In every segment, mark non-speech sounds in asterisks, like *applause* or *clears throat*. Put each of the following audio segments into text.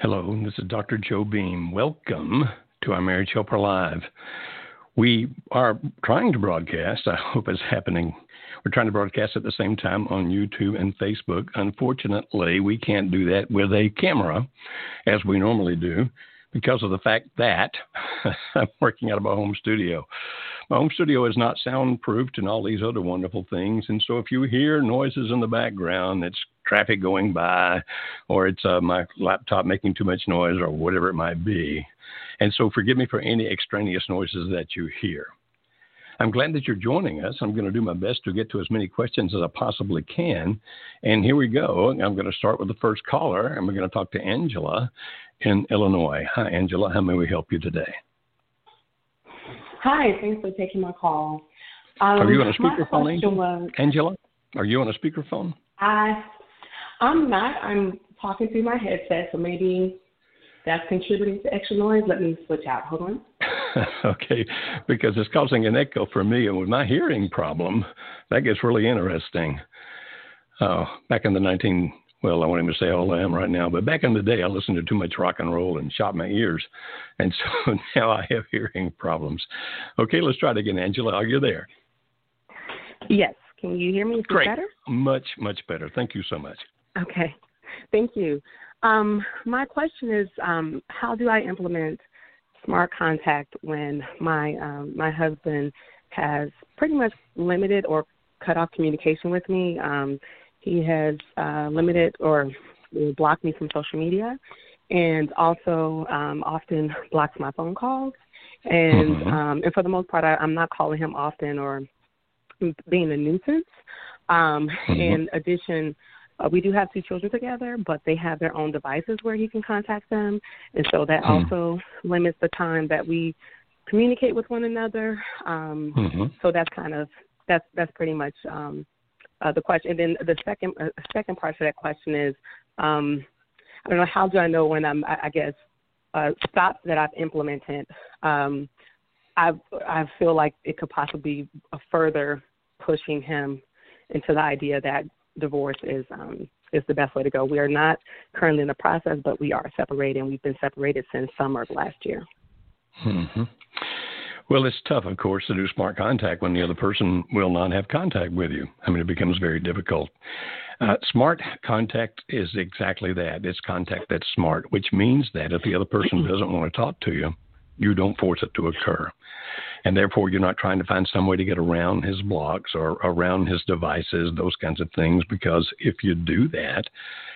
Hello, this is Dr. Joe Beam. Welcome to our Marriage Helper Live. We are trying to broadcast, I hope it's happening. We're trying to broadcast at the same time on YouTube and Facebook. Unfortunately, we can't do that with a camera as we normally do because of the fact that *laughs* I'm working out of my home studio. My home studio is not soundproofed and all these other wonderful things. And so if you hear noises in the background, it's traffic going by or it's uh, my laptop making too much noise or whatever it might be. And so forgive me for any extraneous noises that you hear. I'm glad that you're joining us. I'm going to do my best to get to as many questions as I possibly can. And here we go. I'm going to start with the first caller, and we're going to talk to Angela in Illinois. Hi, Angela. How may we help you today? Hi, thanks for taking my call. Um, Are you on a speakerphone, Angela? Angela? Are you on a speakerphone? I, I'm not. I'm talking through my headset, so maybe that's contributing to extra noise. Let me switch out. Hold on. *laughs* okay, because it's causing an echo for me, and with my hearing problem, that gets really interesting. Uh, back in the 19 well, I won't even say how old I am right now, but back in the day, I listened to too much rock and roll and shot my ears. And so *laughs* now I have hearing problems. Okay, let's try it again. Angela, are you there? Yes. Can you hear me? Great. better? Much, much better. Thank you so much. Okay. Thank you. Um, my question is um, how do I implement smart contact when my um, my husband has pretty much limited or cut off communication with me? Um, he has uh, limited or blocked me from social media, and also um, often *laughs* blocks my phone calls. And mm-hmm. um, and for the most part, I, I'm not calling him often or being a nuisance. Um, mm-hmm. In addition, uh, we do have two children together, but they have their own devices where he can contact them, and so that mm-hmm. also limits the time that we communicate with one another. Um, mm-hmm. So that's kind of that's that's pretty much um, uh, the question. And then the second uh, second part to that question is, um, I don't know how do I know when I'm I, I guess uh, stops that I've implemented. Um, I I feel like it could possibly be further pushing him into the idea that divorce is um, is the best way to go. We are not currently in the process, but we are separated, we've been separated since summer of last year. Mm-hmm. Well, it's tough, of course, to do smart contact when the other person will not have contact with you. I mean, it becomes very difficult. Uh, smart contact is exactly that. It's contact that's smart, which means that if the other person *clears throat* doesn't want to talk to you, you don't force it to occur. And therefore, you're not trying to find some way to get around his blocks or around his devices, those kinds of things. Because if you do that,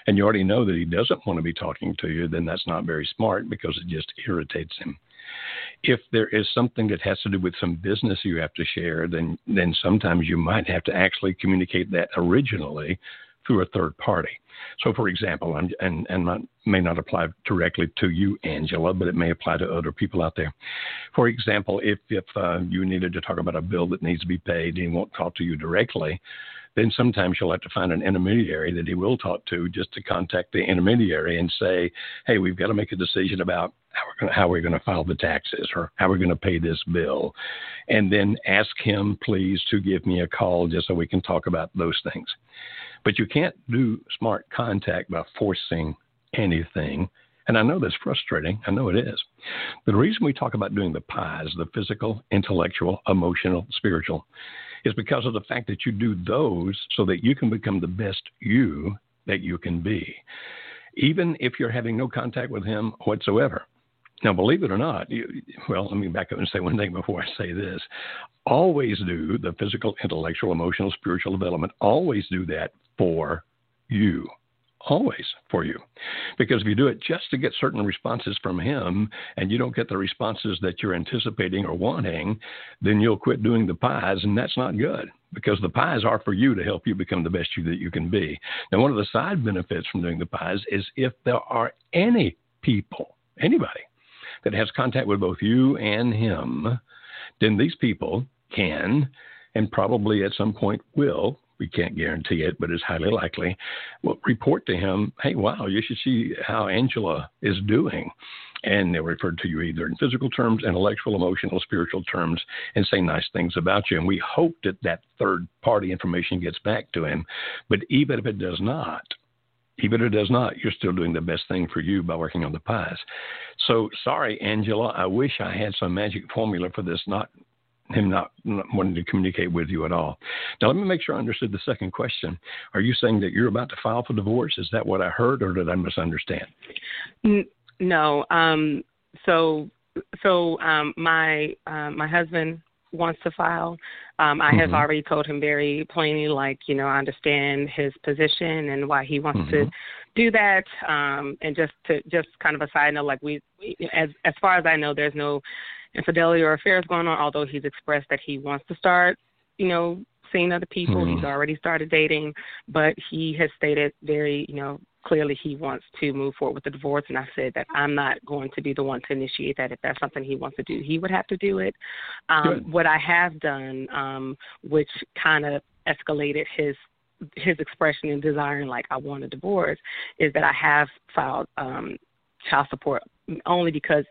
and you already know that he doesn't want to be talking to you, then that's not very smart because it just irritates him. If there is something that has to do with some business you have to share, then then sometimes you might have to actually communicate that originally through a third party. So, for example, and and, and may not apply directly to you, Angela, but it may apply to other people out there. For example, if if uh, you needed to talk about a bill that needs to be paid and he won't talk to you directly, then sometimes you'll have to find an intermediary that he will talk to just to contact the intermediary and say, hey, we've got to make a decision about how we're going to, file the taxes or how we're going to pay this bill. And then ask him, please, to give me a call just so we can talk about those things. But you can't do smart contact by forcing anything. And I know that's frustrating. I know it is. But the reason we talk about doing the pies, the physical, intellectual, emotional, spiritual, is because of the fact that you do those so that you can become the best you that you can be, even if you're having no contact with him whatsoever. Now, believe it or not, you, well, let me back up and say one thing before I say this. Always do the physical, intellectual, emotional, spiritual development, always do that for you. always for you. Because if you do it just to get certain responses from him and you don't get the responses that you're anticipating or wanting, then you'll quit doing the pies, and that's not good because the pies are for you to help you become the best you that you can be. Now, one of the side benefits from doing the pies is if there are any people, anybody, that has contact with both you and him, then these people can and probably at some point will we can't guarantee it, but it's highly likely, will report to him, hey, wow, you should see how Angela is doing. And they'll refer to you either in physical terms, intellectual, emotional, spiritual terms, and say nice things about you. And we hope that that third party information gets back to him. But even if it does not, even if it does not, you're still doing the best thing for you by working on the pies. So sorry, Angela. I wish I had some magic formula for this not him not, not, wanting to communicate with you at all. Now, let me make sure I understood the second question. Are you saying that you're about to file for divorce? Is that what I heard, or did I misunderstand? No. Um, so, so um, my uh, my husband wants to file. Um, I mm-hmm. have already told him very plainly, like you know, I understand his position and why he wants mm-hmm. to do that. Um, and just to just kind of a side note, like we, we as as far as I know, there's no infidelity or affairs going on, although he's expressed that he wants to start, you know, seeing other people. Mm-hmm. He's already started dating, but he has stated very, you know, clearly he wants to move forward with the divorce and I said that I'm not going to be the one to initiate that if that's something he wants to do he would have to do it um what I have done um which kind of escalated his his expression and desiring like I want a divorce is that I have filed um child support only because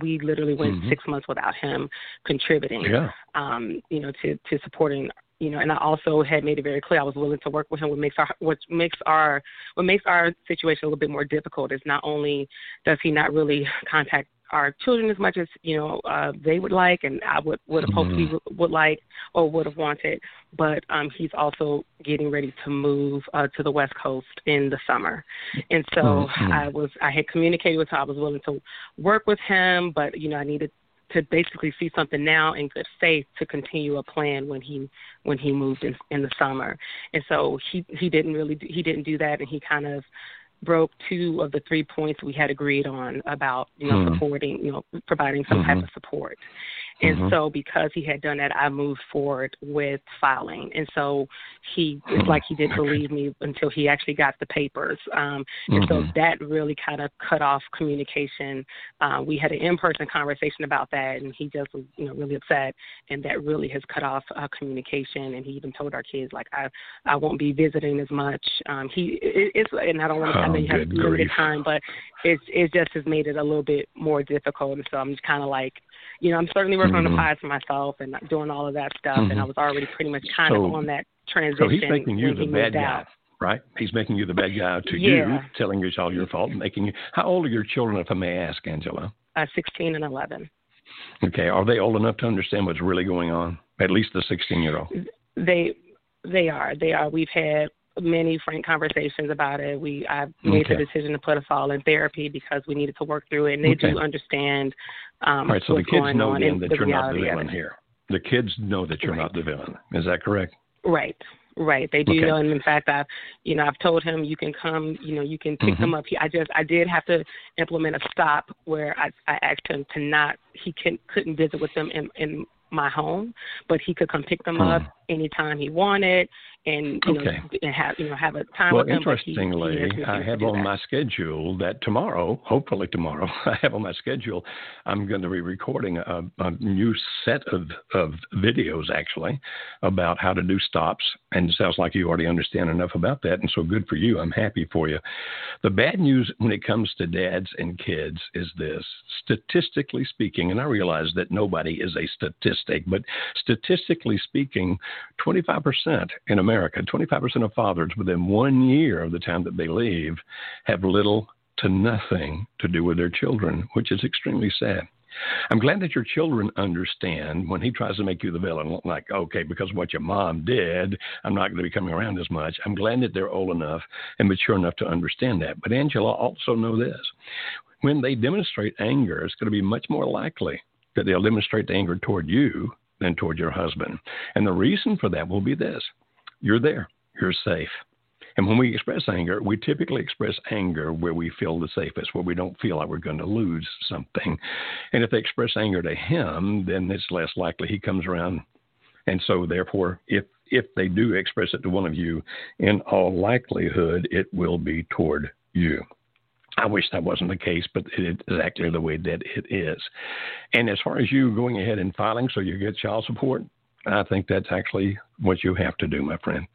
we literally went mm-hmm. six months without him contributing, yeah. um, you know, to to supporting you know, and I also had made it very clear I was willing to work with him. What makes our what makes our what makes our situation a little bit more difficult is not only does he not really *laughs* contact our children as much as you know uh, they would like, and I would would have hoped he mm-hmm. would like or would have wanted. But um, he's also getting ready to move uh, to the West Coast in the summer, and so mm-hmm. I was I had communicated with him. I was willing to work with him, but you know I needed to basically see something now in good faith to continue a plan when he when he moved in in the summer and so he he didn't really he didn't do that and he kind of broke two of the three points we had agreed on about you know mm-hmm. supporting you know providing some mm-hmm. type of support and mm-hmm. so because he had done that, I moved forward with filing. And so he, it's like he didn't believe me until he actually got the papers. Um, and mm-hmm. so that really kind of cut off communication. Uh, we had an in-person conversation about that, and he just was, you know, really upset. And that really has cut off uh, communication. And he even told our kids, like, I, I won't be visiting as much. Um, he, it, it's, and I don't want to, oh, I know you have a limited time, but it's, it just has made it a little bit more difficult. And so I'm just kind of like, you know, I'm certainly working mm-hmm. on the mm-hmm. pies for myself and doing all of that stuff. Mm-hmm. And I was already pretty much kind so, of on that transition. So he's making you the bad guy, out. right? He's making you the bad guy to yeah. you, telling you it's all your fault, making you. How old are your children, if I may ask, Angela? Uh, 16 and 11. Okay, are they old enough to understand what's really going on? At least the 16 year old. They they are. They are. We've had many frank conversations about it. We I made okay. the decision to put us all in therapy because we needed to work through it, and they okay. do understand. Um, all right, so the kids know then that the you're not the villain here. The kids know that you're right. not the villain. Is that correct? Right. Right, they do okay. know, and in fact, I've you know, I've told him you can come, you know, you can pick mm-hmm. him up. He, I just, I did have to implement a stop where I, I asked him to not, he can, couldn't visit with them in, in my home, but he could come pick them up anytime he wanted and you okay. know and have you know have a time well, with them. interestingly, he, he I have on that. my schedule that tomorrow, hopefully tomorrow, *laughs* I have on my schedule. I'm going to be recording a, a new set of of videos actually about how to do stops, and it sounds like you already understand enough about that, and so good for you. I'm happy for you. The bad news when it comes to dads and kids is this: statistically speaking, and I realize that nobody is a statistic, but statistically speaking, 25% in America America, 25% of fathers within one year of the time that they leave have little to nothing to do with their children, which is extremely sad. I'm glad that your children understand when he tries to make you the villain, like, okay, because what your mom did, I'm not going to be coming around as much. I'm glad that they're old enough and mature enough to understand that. But Angela, also know this when they demonstrate anger, it's going to be much more likely that they'll demonstrate the anger toward you than toward your husband. And the reason for that will be this you're there. You're safe. And when we express anger, we typically express anger where we feel the safest, where we don't feel like we're going to lose something. And if they express anger to him, then it's less likely he comes around. And so, therefore, if if they do express it to one of you, in all likelihood, it will be toward you. I wish that wasn't the case, but it is exactly the way that it is. And as far as you going ahead and filing so you get child support, I think that's actually what you have to do, my friend.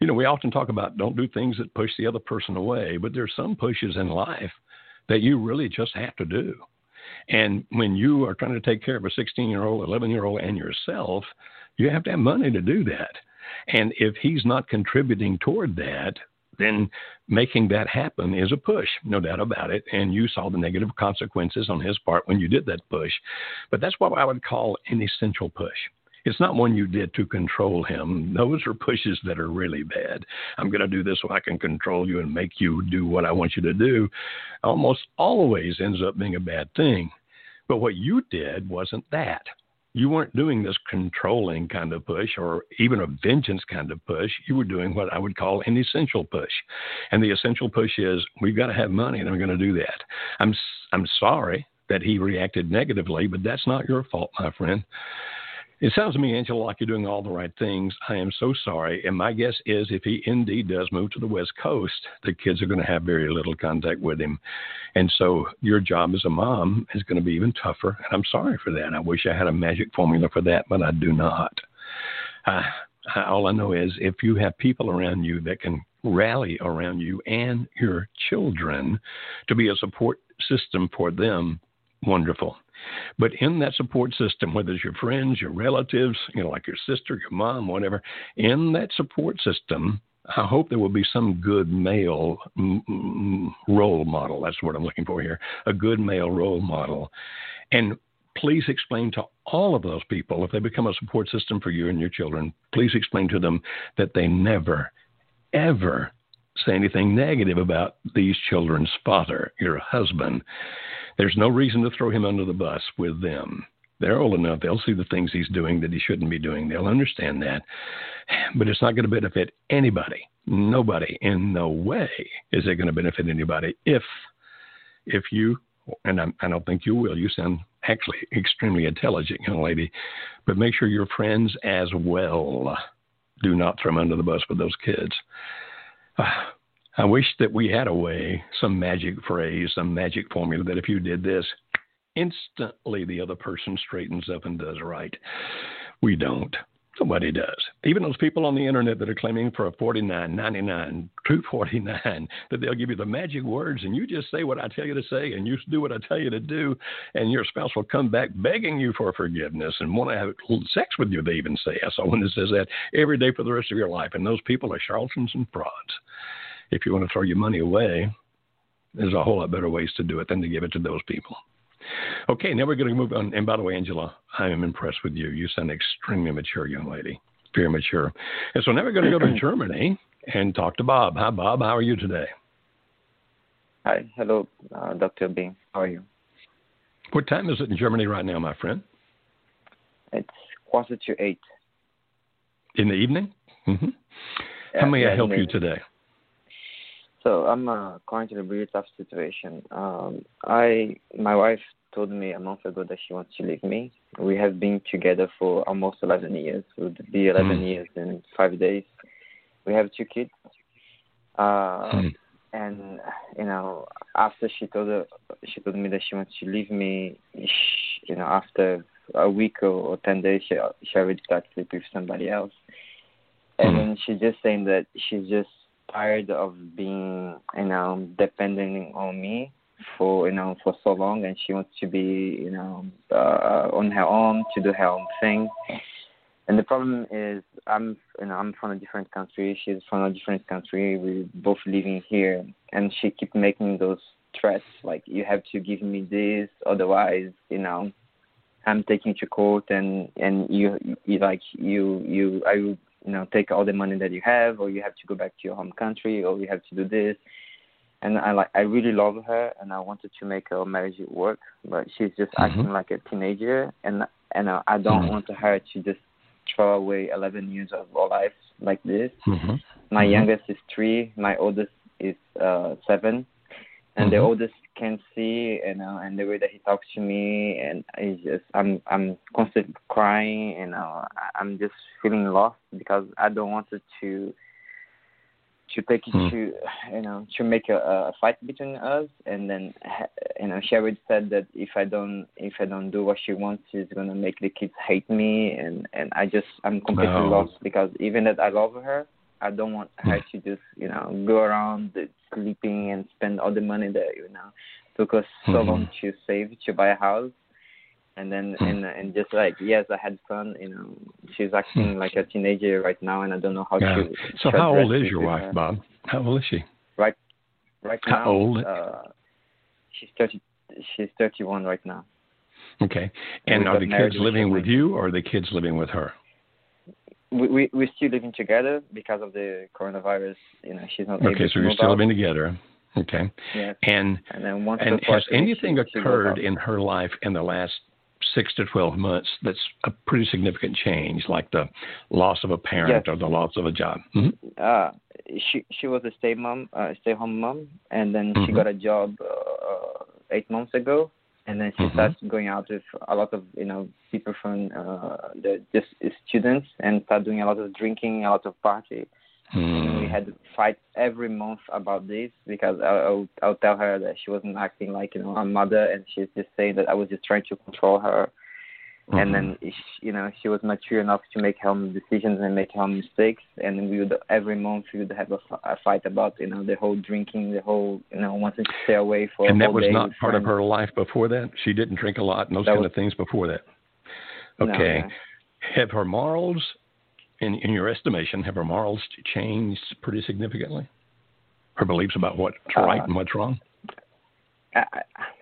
You know, we often talk about don't do things that push the other person away, but there's some pushes in life that you really just have to do. And when you are trying to take care of a 16 year old, 11 year old, and yourself, you have to have money to do that. And if he's not contributing toward that, then making that happen is a push, no doubt about it. And you saw the negative consequences on his part when you did that push. But that's what I would call an essential push. It's not one you did to control him. Those are pushes that are really bad. I'm going to do this so I can control you and make you do what I want you to do. Almost always ends up being a bad thing. But what you did wasn't that. You weren't doing this controlling kind of push or even a vengeance kind of push. You were doing what I would call an essential push. And the essential push is we've got to have money and I'm going to do that. I'm I'm sorry that he reacted negatively, but that's not your fault, my friend. It sounds to me, Angela, like you're doing all the right things. I am so sorry. And my guess is if he indeed does move to the West Coast, the kids are going to have very little contact with him. And so your job as a mom is going to be even tougher. And I'm sorry for that. I wish I had a magic formula for that, but I do not. Uh, all I know is if you have people around you that can rally around you and your children to be a support system for them, wonderful. But in that support system, whether it's your friends, your relatives, you know, like your sister, your mom, whatever, in that support system, I hope there will be some good male role model. That's what I'm looking for here. A good male role model. And please explain to all of those people, if they become a support system for you and your children, please explain to them that they never, ever say anything negative about these children's father, your husband. There's no reason to throw him under the bus with them. They're old enough. They'll see the things he's doing that he shouldn't be doing. They'll understand that. But it's not going to benefit anybody. Nobody. In no way is it going to benefit anybody if if you and I'm, I do not think you will. You sound actually extremely intelligent, young lady. But make sure your friends as well do not throw them under the bus with those kids. I wish that we had a way, some magic phrase, some magic formula that if you did this, instantly the other person straightens up and does right. We don't. Nobody does. Even those people on the internet that are claiming for a forty nine ninety nine, two forty nine, that they'll give you the magic words and you just say what I tell you to say and you do what I tell you to do, and your spouse will come back begging you for forgiveness and want to have sex with you. They even say I saw one that says that every day for the rest of your life, and those people are charlatans and frauds if you want to throw your money away, there's a whole lot better ways to do it than to give it to those people. Okay, now we're going to move on. And by the way, Angela, I am impressed with you. You sound extremely mature, young lady. Very mature. And so now we're going to go to *clears throat* Germany and talk to Bob. Hi, Bob. How are you today? Hi. Hello, uh, Dr. Bing. How are you? What time is it in Germany right now, my friend? It's quarter to eight. In the evening? Mm-hmm. Yeah, How may yeah, I help you today? So I'm uh, currently in a really tough situation. Um, I my wife told me a month ago that she wants to leave me. We have been together for almost 11 years. It would be 11 mm. years in five days. We have two kids. Uh, mm. And you know, after she told her, she told me that she wants to leave me. She, you know, after a week or, or 10 days, she she already started sleeping with somebody else. And mm. then she's just saying that she's just tired of being you know depending on me for you know for so long and she wants to be you know uh, on her own to do her own thing. And the problem is i'm you know i'm from a different country. She's from a different country. We're both living here. And she keep making those threats like you have to give me this otherwise you know i'm taking to court and and you, you like you you i will you know take all the money that you have or you have to go back to your home country or you have to do this and i like i really love her and i wanted to make our marriage work but she's just mm-hmm. acting like a teenager and and uh, i don't mm-hmm. want her to just throw away 11 years of our life like this. Mm-hmm. My Mhm. youngest is three. My oldest is uh, seven, and the Mhm. oldest can see, you know, and the way that he talks to me, and it's just I'm I'm constantly crying, you know, I- I'm just feeling lost because I don't want it to to take it Hmm. to you know to make a, a fight between us, and then ha- you know she already said that if I don't if I don't do what she wants, she's gonna make the kids hate me, and and I just I'm completely No. lost because even that I love her, I don't want her Hmm. to just you know go around the- sleeping and spend all the money that you know took us so Mhm. long to save to buy a house. And then Hmm. and and just like yes, I had fun. You know, she's acting like a teenager right now, and I don't know how Yeah. to. So how old is your wife, her. Bob? How old is she? Right How now, old? Uh, she's thirty. She's thirty-one right now. Okay. We And are the kids living with you, or are the kids living with her? We we we're still living together because of the coronavirus. You know, she's not Okay, so you're still out. living together. Okay. Yes. And And then once and has anything she- she in her life in the last six to twelve months that's a pretty significant change, like the loss of a parent Yes. or the loss of a job? hmm uh she she was a stay mom uh, stay home mom and then she Mhm. got a job uh, eight months ago and then she Mhm. started going out with a lot of you know people from uh the just students and start doing a lot of drinking a lot of party and we Hmm. had to fight every month about this because I, I would, I'll tell her that she wasn't acting like you know a mother and she's just saying that I was just trying to control her and then she, you know she was mature enough to make her own decisions and make her own mistakes and we would every month we would have a fight about you know the whole drinking the whole you know wanting to stay away for and a that was not part of her life before that. She didn't drink a lot and those That kind was- of things before that. No, Okay. no. Have her morals, in in your estimation, have her morals changed pretty significantly? Her beliefs about what's right Uh, and what's wrong. I,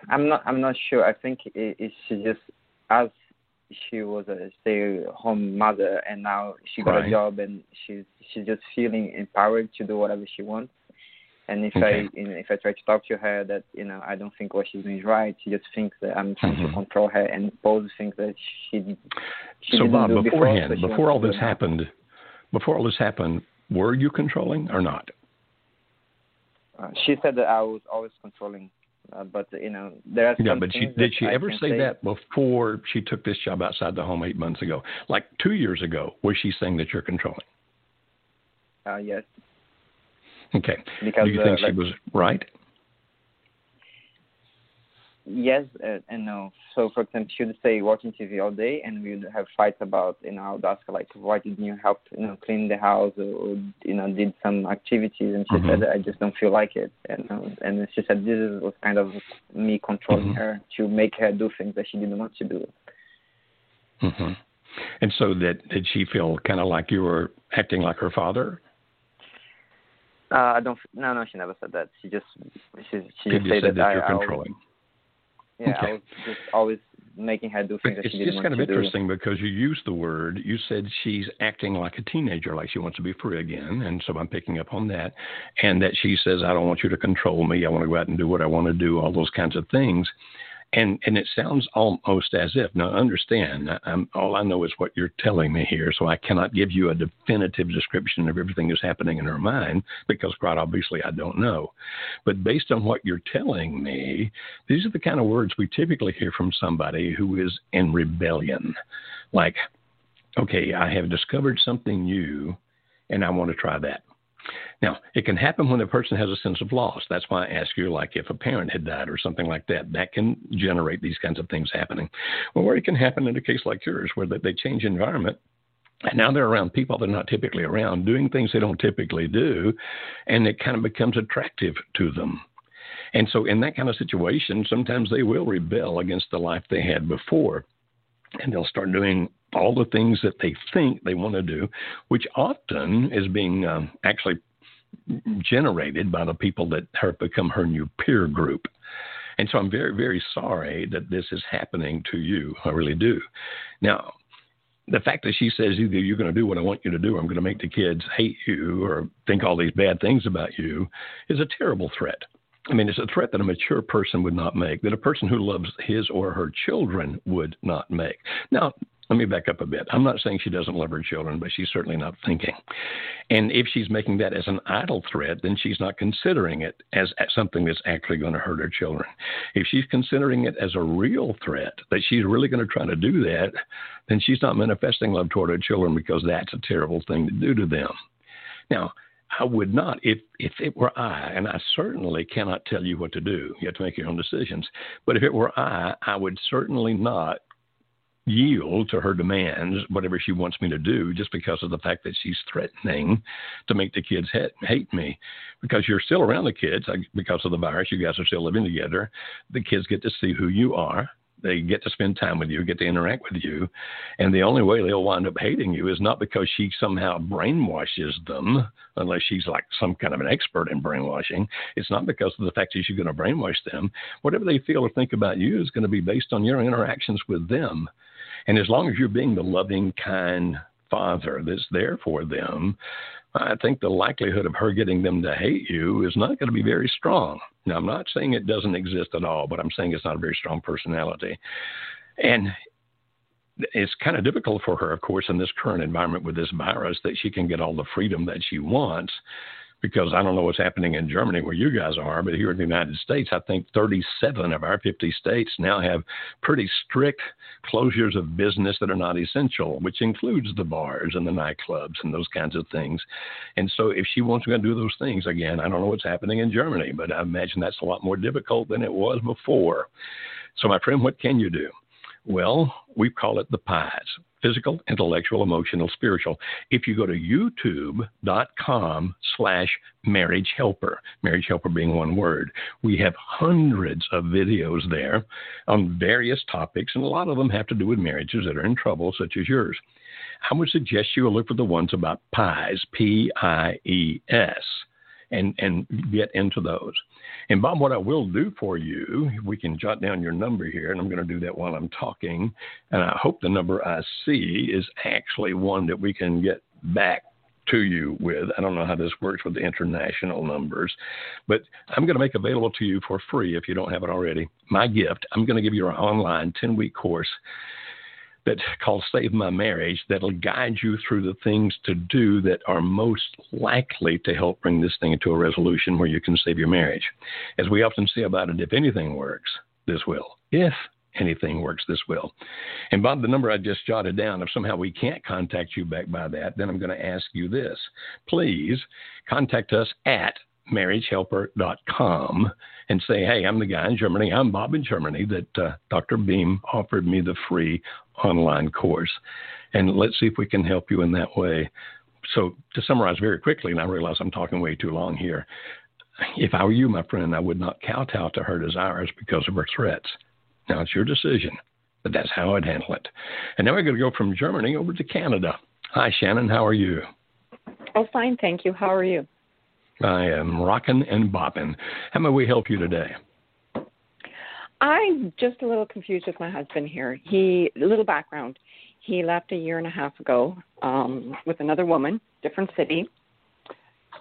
I'm not I'm not sure I think it, it's she just as she was a stay-at-home mother and now she got Right. a job and she's she's just feeling empowered to do whatever she wants and if Okay. I you know, if I try to talk to her that you know I don't think what she's doing is right she just thinks that I'm trying Mhm. to control her and impose things that she she So, Bob, before, beforehand, but before all wants to do this happened, before all this happened, were you controlling or not? Uh, she said that I was always controlling, uh, but you know there are Yeah, some but she, did she I ever can say, that before she took this job outside the home eight months ago? Like two years ago, was she saying that you're controlling? Uh, yes, Okay. because Do you uh, think like, she was right? yes uh, and no. So, for example, she would say watching TV all day, and we would have fights about, you know, I would ask her like, why didn't you help, you know, clean the house or, you know, did some activities, and she Mhm. said, I just don't feel like it, and uh, and she said this is- was kind of me controlling Mhm. her to make her do things that she didn't want to do. Mm-hmm. And so that did she feel kind of like you were acting like her father? Uh, I don't. No, no, she never said that. She just she she just just said that, that you're I, I was- controlling. Yeah, Okay. I was just always making her do But things that she didn't want to just want kind of interesting because you used the word, you said she's acting like a teenager, like she wants to be free again. And so I'm picking up on that. And that she says, I don't want you to control me. I want to go out and do what I want to do, all those kinds of things. And and it sounds almost as if now understand I'm, all I know is what you're telling me here, so I cannot give you a definitive description of everything that's happening in her mind because quite obviously I don't know. But based on what you're telling me, these are the kind of words we typically hear from somebody who is in rebellion, like, okay, I have discovered something new, and I want to try that. Now, it can happen when a person has a sense of loss. That's why I ask you, like, if a parent had died or something like that, that can generate these kinds of things happening. Or it can happen in a case like yours, where they change environment and now they're around people they're not typically around, doing things they don't typically do, and it kind of becomes attractive to them. And so, in that kind of situation, sometimes they will rebel against the life they had before, and they'll start doing all the things that they think they want to do, which often is being um, actually generated by the people that have become her new peer group. And so I'm very, very sorry that this is happening to you. I really do. Now, the fact that she says either you're going to do what I want you to do or I'm going to make the kids hate you or think all these bad things about you is a terrible threat. I mean, it's a threat that a mature person would not make, that a person who loves his or her children would not make. Now, let me back up a bit. I'm not saying she doesn't love her children, but she's certainly not thinking. And if she's making that as an idle threat, then she's not considering it as, something that's actually going to hurt her children. If she's considering it as a real threat, that she's really going to try to do that, then she's not manifesting love toward her children because that's a terrible thing to do to them. Now, I would not if if it were I, and I certainly cannot tell you what to do. You have to make your own decisions. But if it were I, I would certainly not yield to her demands, whatever she wants me to do, just because of the fact that she's threatening to make the kids hate, hate me. Because you're still around the kids because of the virus, you guys are still living together. The kids get to see who you are. They get to spend time with you, get to interact with you. And the only way they'll wind up hating you is not because she somehow brainwashes them, unless she's like some kind of an expert in brainwashing. It's not because of the fact that she's going to brainwash them. Whatever they feel or think about you is going to be based on your interactions with them. And as long as you're being the loving, kind father that's there for them, I think the likelihood of her getting them to hate you is not going to be very strong. Now, I'm not saying it doesn't exist at all, but I'm saying it's not a very strong personality. And it's kind of difficult for her, of course, in this current environment with this virus that she can get all the freedom that she wants because I don't know what's happening in Germany where you guys are, but here in the United States, I think 37 of our 50 states now have pretty strict closures of business that are not essential, which includes the bars and the nightclubs and those kinds of things. And so if she wants to do those things, again, I don't know what's happening in Germany, but I imagine that's a lot more difficult than it was before. So, my friend, what can you do? Well, we call it the pies physical, intellectual, emotional, spiritual. If you go to youtube.com slash marriage helper, marriage helper being one word, we have hundreds of videos there on various topics, and a lot of them have to do with marriages that are in trouble, such as yours. I would suggest you look for the ones about pies, P I E S, and, and get into those. And Bob, what I will do for you, we can jot down your number here, and I'm going to do that while I'm talking. And I hope the number I see is actually one that we can get back to you with. I don't know how this works with the international numbers, but I'm going to make available to you for free if you don't have it already. My gift, I'm going to give you an online 10 week course that's called Save My Marriage that'll guide you through the things to do that are most likely to help bring this thing to a resolution where you can save your marriage. As we often say about it, if anything works, this will. If anything works, this will. And Bob, the number I just jotted down, if somehow we can't contact you back by that, then I'm going to ask you this. Please contact us at marriagehelper.com and say, hey, I'm the guy in Germany. I'm Bob in Germany that uh, Dr. Beam offered me the free online course. And let's see if we can help you in that way. So, to summarize very quickly, and I realize I'm talking way too long here, if I were you, my friend, I would not kowtow to her desires because of her threats. Now, it's your decision, but that's how I'd handle it. And now we're going to go from Germany over to Canada. Hi, Shannon. How are you? Oh, fine. Thank you. How are you? I am rocking and bopping. How may we help you today? I'm just a little confused with my husband here. He, a little background. He left a year and a half ago um, with another woman, different city.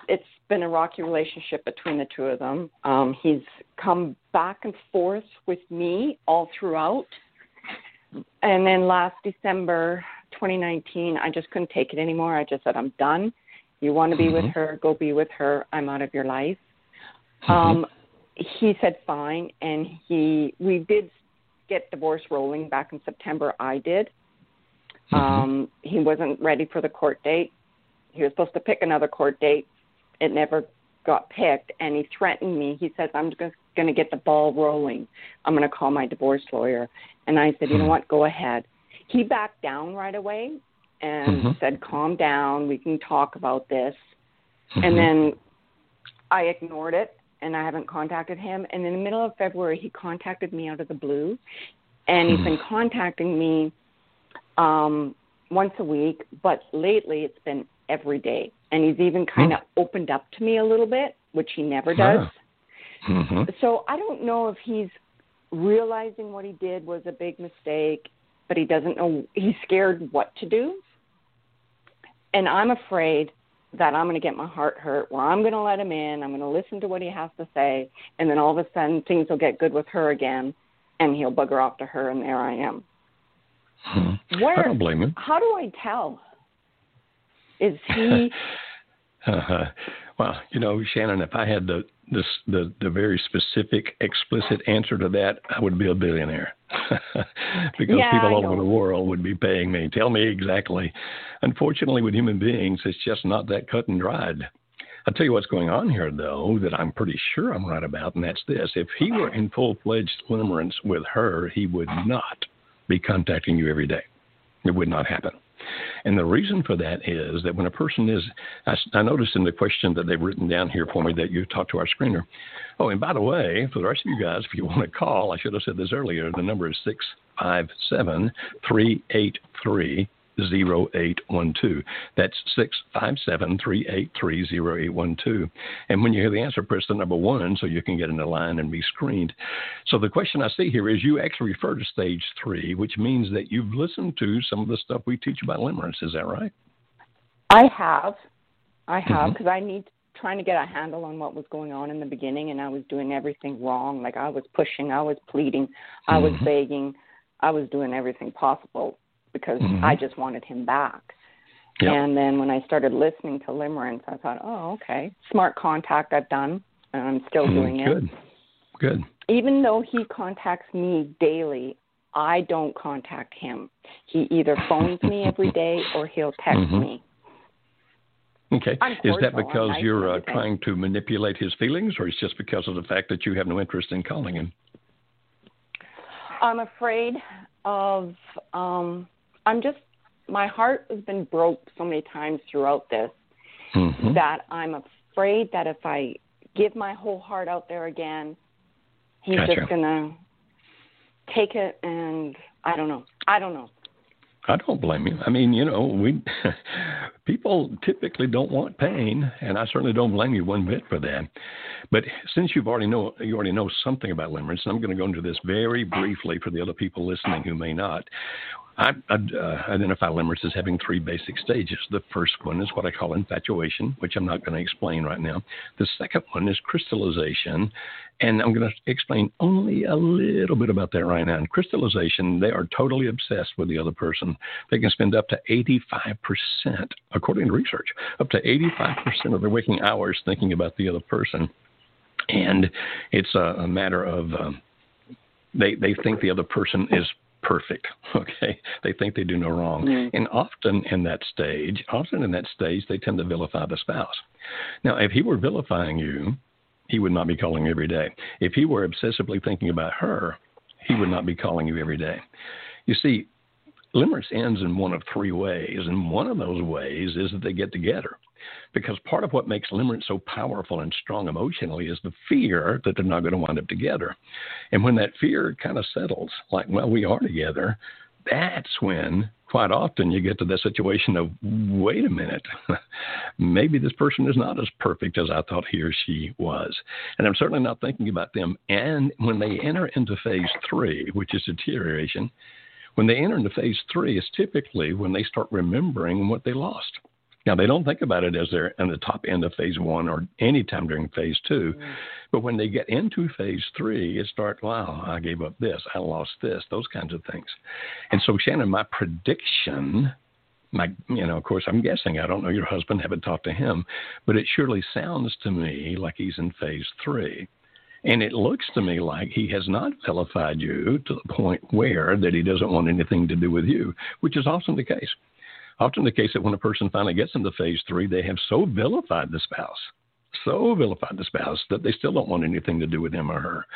It's been a rocky relationship between the two of them. Um, he's come back and forth with me all throughout. And then last December 2019, I just couldn't take it anymore. I just said, I'm done. You want to be mm-hmm. with her, go be with her. I'm out of your life. Mm-hmm. Um, he said fine, and he we did get divorce rolling back in September. I did. Mm-hmm. Um, he wasn't ready for the court date. He was supposed to pick another court date. It never got picked, and he threatened me. He says, "I'm just going to get the ball rolling. I'm going to call my divorce lawyer." And I said, "You know hmm. what? Go ahead." He backed down right away and mm-hmm. said, "Calm down. We can talk about this." Mm-hmm. And then I ignored it and I haven't contacted him. And in the middle of February, he contacted me out of the blue, and he's been hmm. contacting me um, once a week. But lately, it's been every day, and he's even kind of mm-hmm. opened up to me a little bit, which he never does. Mm-hmm. So I don't know if he's realizing what he did was a big mistake, but he doesn't know. He's scared what to do, and I'm afraid that I'm going to get my heart hurt, where I'm going to let him in, I'm going to listen to what he has to say, and then all of a sudden things will get good with her again, and he'll bugger off to her, and there I am. Hmm. Where, I don't blame him. How do I tell? Is he? *laughs* uh-huh. Well, you know, Shannon, if I had the this the the very specific, explicit answer to that, I would be a billionaire *laughs* because Yeah, people all over the world would be paying me. Tell me exactly. Unfortunately, with human beings, it's just not that cut and dried. I'll tell you what's going on here, though, that I'm pretty sure I'm right about, and that's this. If he were in full fledged limerence with her, he would not be contacting you every day. It would not happen. And the reason for that is that when a person is, I, I noticed in the question that they've written down here for me that you talked to our screener. Oh, and by the way, for the rest of you guys, if you want to call, I should have said this earlier, the number is 657 383 0812. That's 657 383 0812. And when you hear the answer, press the number one so you can get in the line and be screened. So the question I see here is you actually refer to stage three, which means that you've listened to some of the stuff we teach about limerence. Is that right? I have, I have, Mhm. because I need trying to get a handle on what was going on in the beginning, and I was doing everything wrong. Like I was pushing, I was pleading, I was Mhm. begging, I was doing everything possible because Mhm. I just wanted him back. Yep. And then when I started listening to Limerence, I thought, oh, okay, smart contact I've done, and I'm still Mm, doing it. Good. Good. Even though he contacts me daily, I don't contact him. He either phones me every *laughs* day or he'll text Mhm. me. Okay. Is that because nice you're uh, trying to manipulate his feelings, or it's just because of the fact that you have no interest in calling him? I'm afraid of um I'm just my heart has been broke so many times throughout this Mhm. that I'm afraid that if I give my whole heart out there again, he's Gotcha. just gonna take it and I don't know. I don't know. I don't blame you. I mean, you know, we *laughs* people typically don't want pain, and I certainly don't blame you one bit for that. But since you've already know you already know something about limerence, I'm going to go into this very briefly for the other people listening who may not. I, I uh, identify limerence as having three basic stages. The first one is what I call infatuation, which I'm not going to explain right now. The second one is crystallization, and I'm going to explain only a little bit about that right now. In crystallization, they are totally obsessed with the other person. They can spend up to 85%, according to research, up to 85% of their waking hours thinking about the other person. And it's a, a matter of um, they, they think the other person is perfect. *laughs* Okay, they think they do no wrong, Mm. and often in that stage, often in that stage, they tend to vilify the spouse. Now, if he were vilifying you, he would not be calling you every day. If he were obsessively thinking about her, he would not be calling you every day. You see, limerence ends in one of three ways, and one of those ways is that they get together. Because part of what makes limerence so powerful and strong emotionally is the fear that they're not going to wind up together. And when that fear kind of settles, like, well, we are together, that's when quite often you get to the situation of, wait a minute, *laughs* maybe this person is not as perfect as I thought he or she was. And I'm certainly not thinking about them. And when they enter into phase three, which is deterioration, when they enter into phase three, it's typically when they start remembering what they lost. Now, they don't think about it as they're in the top end of phase one or any time during phase 2 mm. but when they get into phase three, it starts, wow, I gave up this, I lost this, those kinds of things. And so, Shannon, my prediction, my, you know, of course, I'm guessing, I don't know your husband, haven't talked to him, but it surely sounds to me like he's in phase three. And it looks to me like he has not vilified you to the point where that he doesn't want anything to do with you, which is often the case. Often the case that when a person finally gets into phase three, they have so vilified the spouse, so vilified the spouse that they still don't want anything to do with him or her.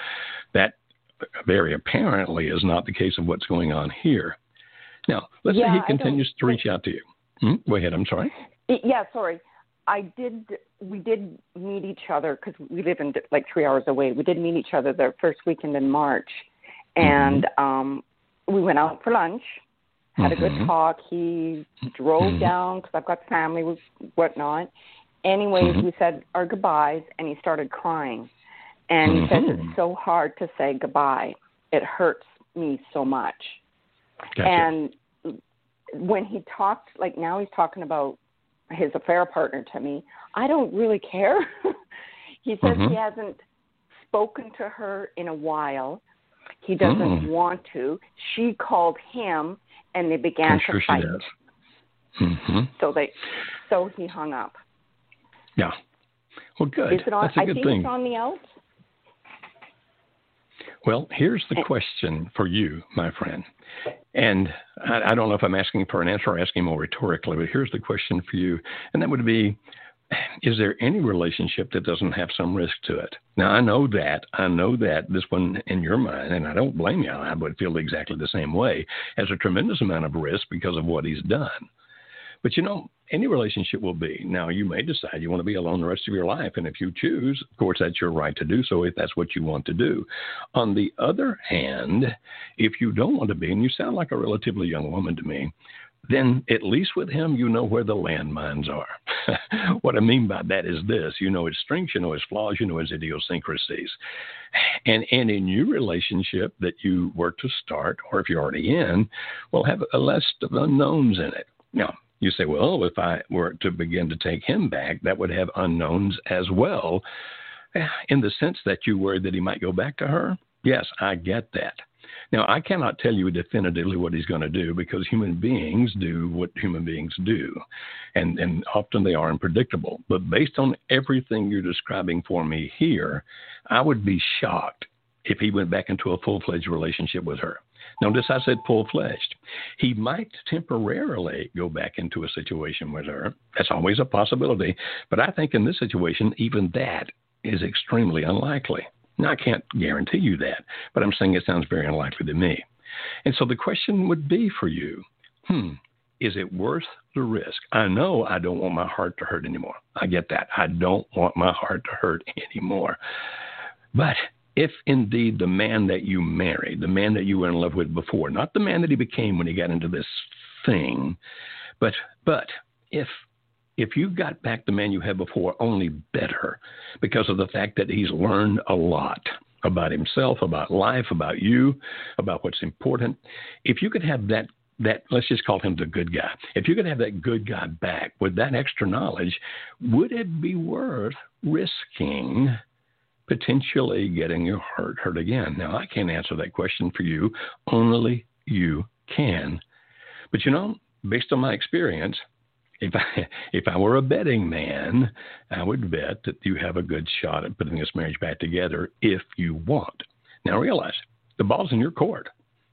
That very apparently is not the case of what's going on here. Now, let's Yeah, say he continues to reach out to you. Hmm? Go ahead. I'm sorry. Yeah, sorry. I did. We did meet each other because we live in like three hours away. We did meet each other the first weekend in March, and um, we went out for lunch. Had a Mhm. good talk. He drove Mhm. down because I've got family, whatnot. Anyways, we said our goodbyes, and he started crying. And he says Mhm. it's so hard to say goodbye. It hurts me so much. Gotcha. And when he talked, like now he's talking about his affair partner to me, I don't really care. *laughs* he says Mhm. he hasn't spoken to her in a while. He doesn't Mm. want to. She called him, and they began to fight. she does. hmm So they, so he hung up. Yeah. Well, good. Is it on? That's a I good thing. on the out. Well, here's the question for you, my friend. And I, I don't know if I'm asking for an answer or asking more rhetorically, but here's the question for you. And that would be Is there any relationship that doesn't have some risk to it? Now, I know that. I know that this one in your mind, and I don't blame you, I would feel exactly the same way, has a tremendous amount of risk because of what he's done. But you know, any relationship will be. Now, you may decide you want to be alone the rest of your life. And if you choose, of course, that's your right to do so if that's what you want to do. On the other hand, if you don't want to be, and you sound like a relatively young woman to me, then at least with him, you know where the landmines are. *laughs* what I mean by that is this you know his strengths, you know his flaws, you know his idiosyncrasies. And, and in your relationship that you were to start, or if you're already in, will have a list of unknowns in it. Now, you say, well, if I were to begin to take him back, that would have unknowns as well, ah, in the sense that you worry that he might go back to her. Yes, I get that. Now, I cannot tell you definitively what he's going to do because human beings do what human beings do, and, and often they are unpredictable. But based on everything you're describing for me here, I would be shocked if he went back into a full fledged relationship with her. Notice I said full fledged. He might temporarily go back into a situation with her. That's always a possibility. But I think in this situation, even that is extremely unlikely. Now, I can't guarantee you that, but I'm saying it sounds very unlikely to me. And so the question would be for you hmm, is it worth the risk? I know I don't want my heart to hurt anymore. I get that. I don't want my heart to hurt *laughs* anymore. But if indeed the man that you married, the man that you were in love with before, not the man that he became when he got into this thing, but but if if you got back the man you had before only better because of the fact that he's learned a lot about himself, about life, about you, about what's important, if you could have that that let's just call him the good guy. If you could have that good guy back with that extra knowledge, would it be worth risking potentially getting your heart hurt again? Now I can't answer that question for you. Only you can. But you know, based on my experience, if I *laughs* if I were a betting man, I would bet that you have a good shot at putting this marriage back together if you want. Now realize the ball's in your court.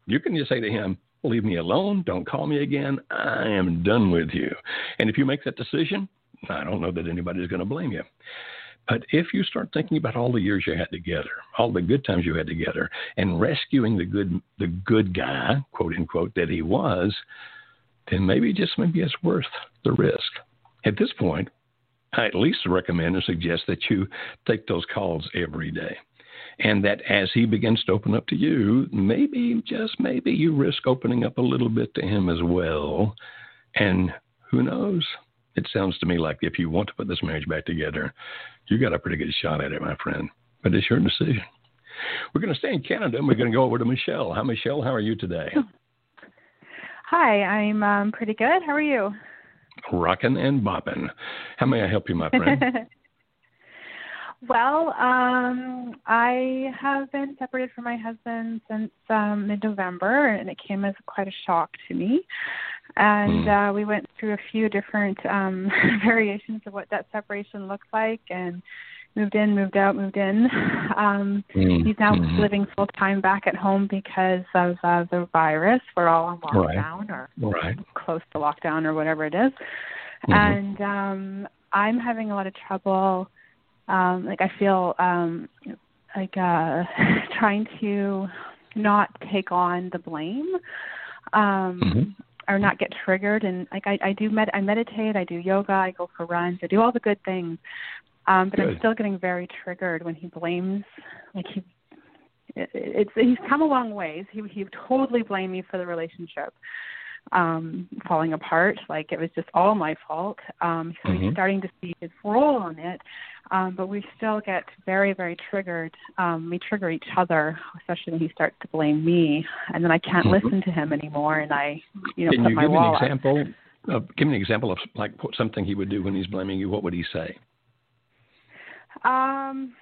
You can just say to him, "Leave me alone. Don't call me again. I am done with you." And if you make that decision, I don't know that anybody's going to blame you. But if you start thinking about all the years you had together, all the good times you had together, and rescuing the good the good guy, quote unquote, that he was, then maybe just maybe it's worth the risk. At this point, I at least recommend and suggest that you take those calls every day. And that as he begins to open up to you, maybe, just maybe, you risk opening up a little bit to him as well. And who knows? It sounds to me like if you want to put this marriage back together, you got a pretty good shot at it, my friend. But it's your decision. We're going to stay in Canada and we're going to go over to Michelle. Hi, Michelle. How are you today? Oh, Hi, I'm um, pretty good. How are you? Rockin' and bopping. How may I help you, my friend? *laughs* well, um, I have been separated from my husband since um, mid-November, and it came as quite a shock to me. And Mm. uh, we went through a few different um, *laughs* variations of what that separation looked like, and moved in, moved out, moved in. *laughs* Um, Mm, he's now mhm. living full time back at home because of uh, the virus. We're all on Right. lockdown or Right. close to lockdown or whatever it is. Mhm. And um I'm having a lot of trouble um like I feel um like uh *laughs* trying to not take on the blame um Mhm. or not get triggered and like I I do med I meditate, I do yoga, I go for runs, I do all the good things. Um but I'm still getting very triggered when he blames like he it, it's he's come a long ways. He he totally blamed me for the relationship um falling apart like it was just all my fault um so Mhm. he's starting to see his role in it um but we still get very very triggered um we trigger each other especially when he starts to blame me and then i can't Mhm. listen to him anymore and i you know Can put you my give me wall an up. example? Of, give me an example of like what- something he would do when he's blaming you. What would he say? Um,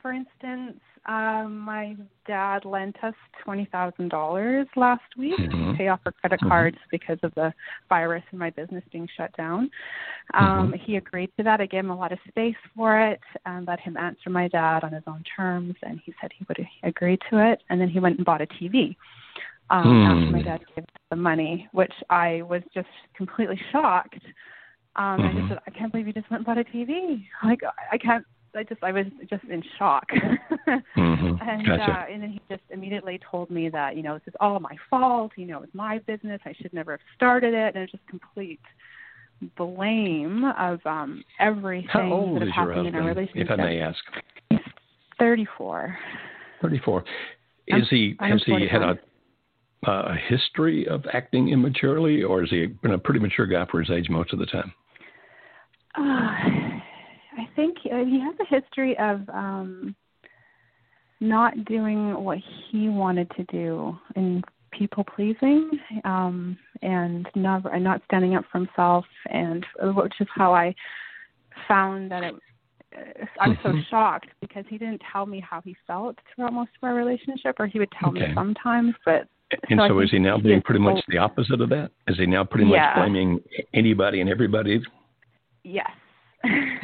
for instance, Um, my dad lent us twenty thousand dollars last week Mhm. to pay off our credit Mhm. cards because of the virus and my business being shut down. Um, Mhm. He agreed to that. I gave him a lot of space for it and let him answer my dad on his own terms, and he said he would agree to it. And then he went and bought a TV um, after my Hmm. dad gave the money, which I was just completely shocked. Um, I Mhm. just said, I can't believe you just went and bought a TV. Like I can't. I just I was just in shock. *laughs* Mhm. And Gotcha. uh, and then he just immediately told me that you know this is all my fault. You know, it's my business. I should never have started it. And it was just complete blame of um everything How old that is happened in our relationship. if I may ask? Thirty-four. 34. I'm- Is he I'm has he had 41. a a history of acting immaturely, or has he been a pretty mature guy for his age most of the time? Uh, I think uh, he has a history of um not doing what he wanted to do and people pleasing um and not and not standing up for himself and uh, which is how I found that it uh, I was so Mhm. shocked because he didn't tell me how he felt throughout most of our relationship or he would tell Okay. me sometimes but And So so, is he now being pretty much the opposite of that? Is he now pretty Yeah. much blaming anybody and everybody? Yes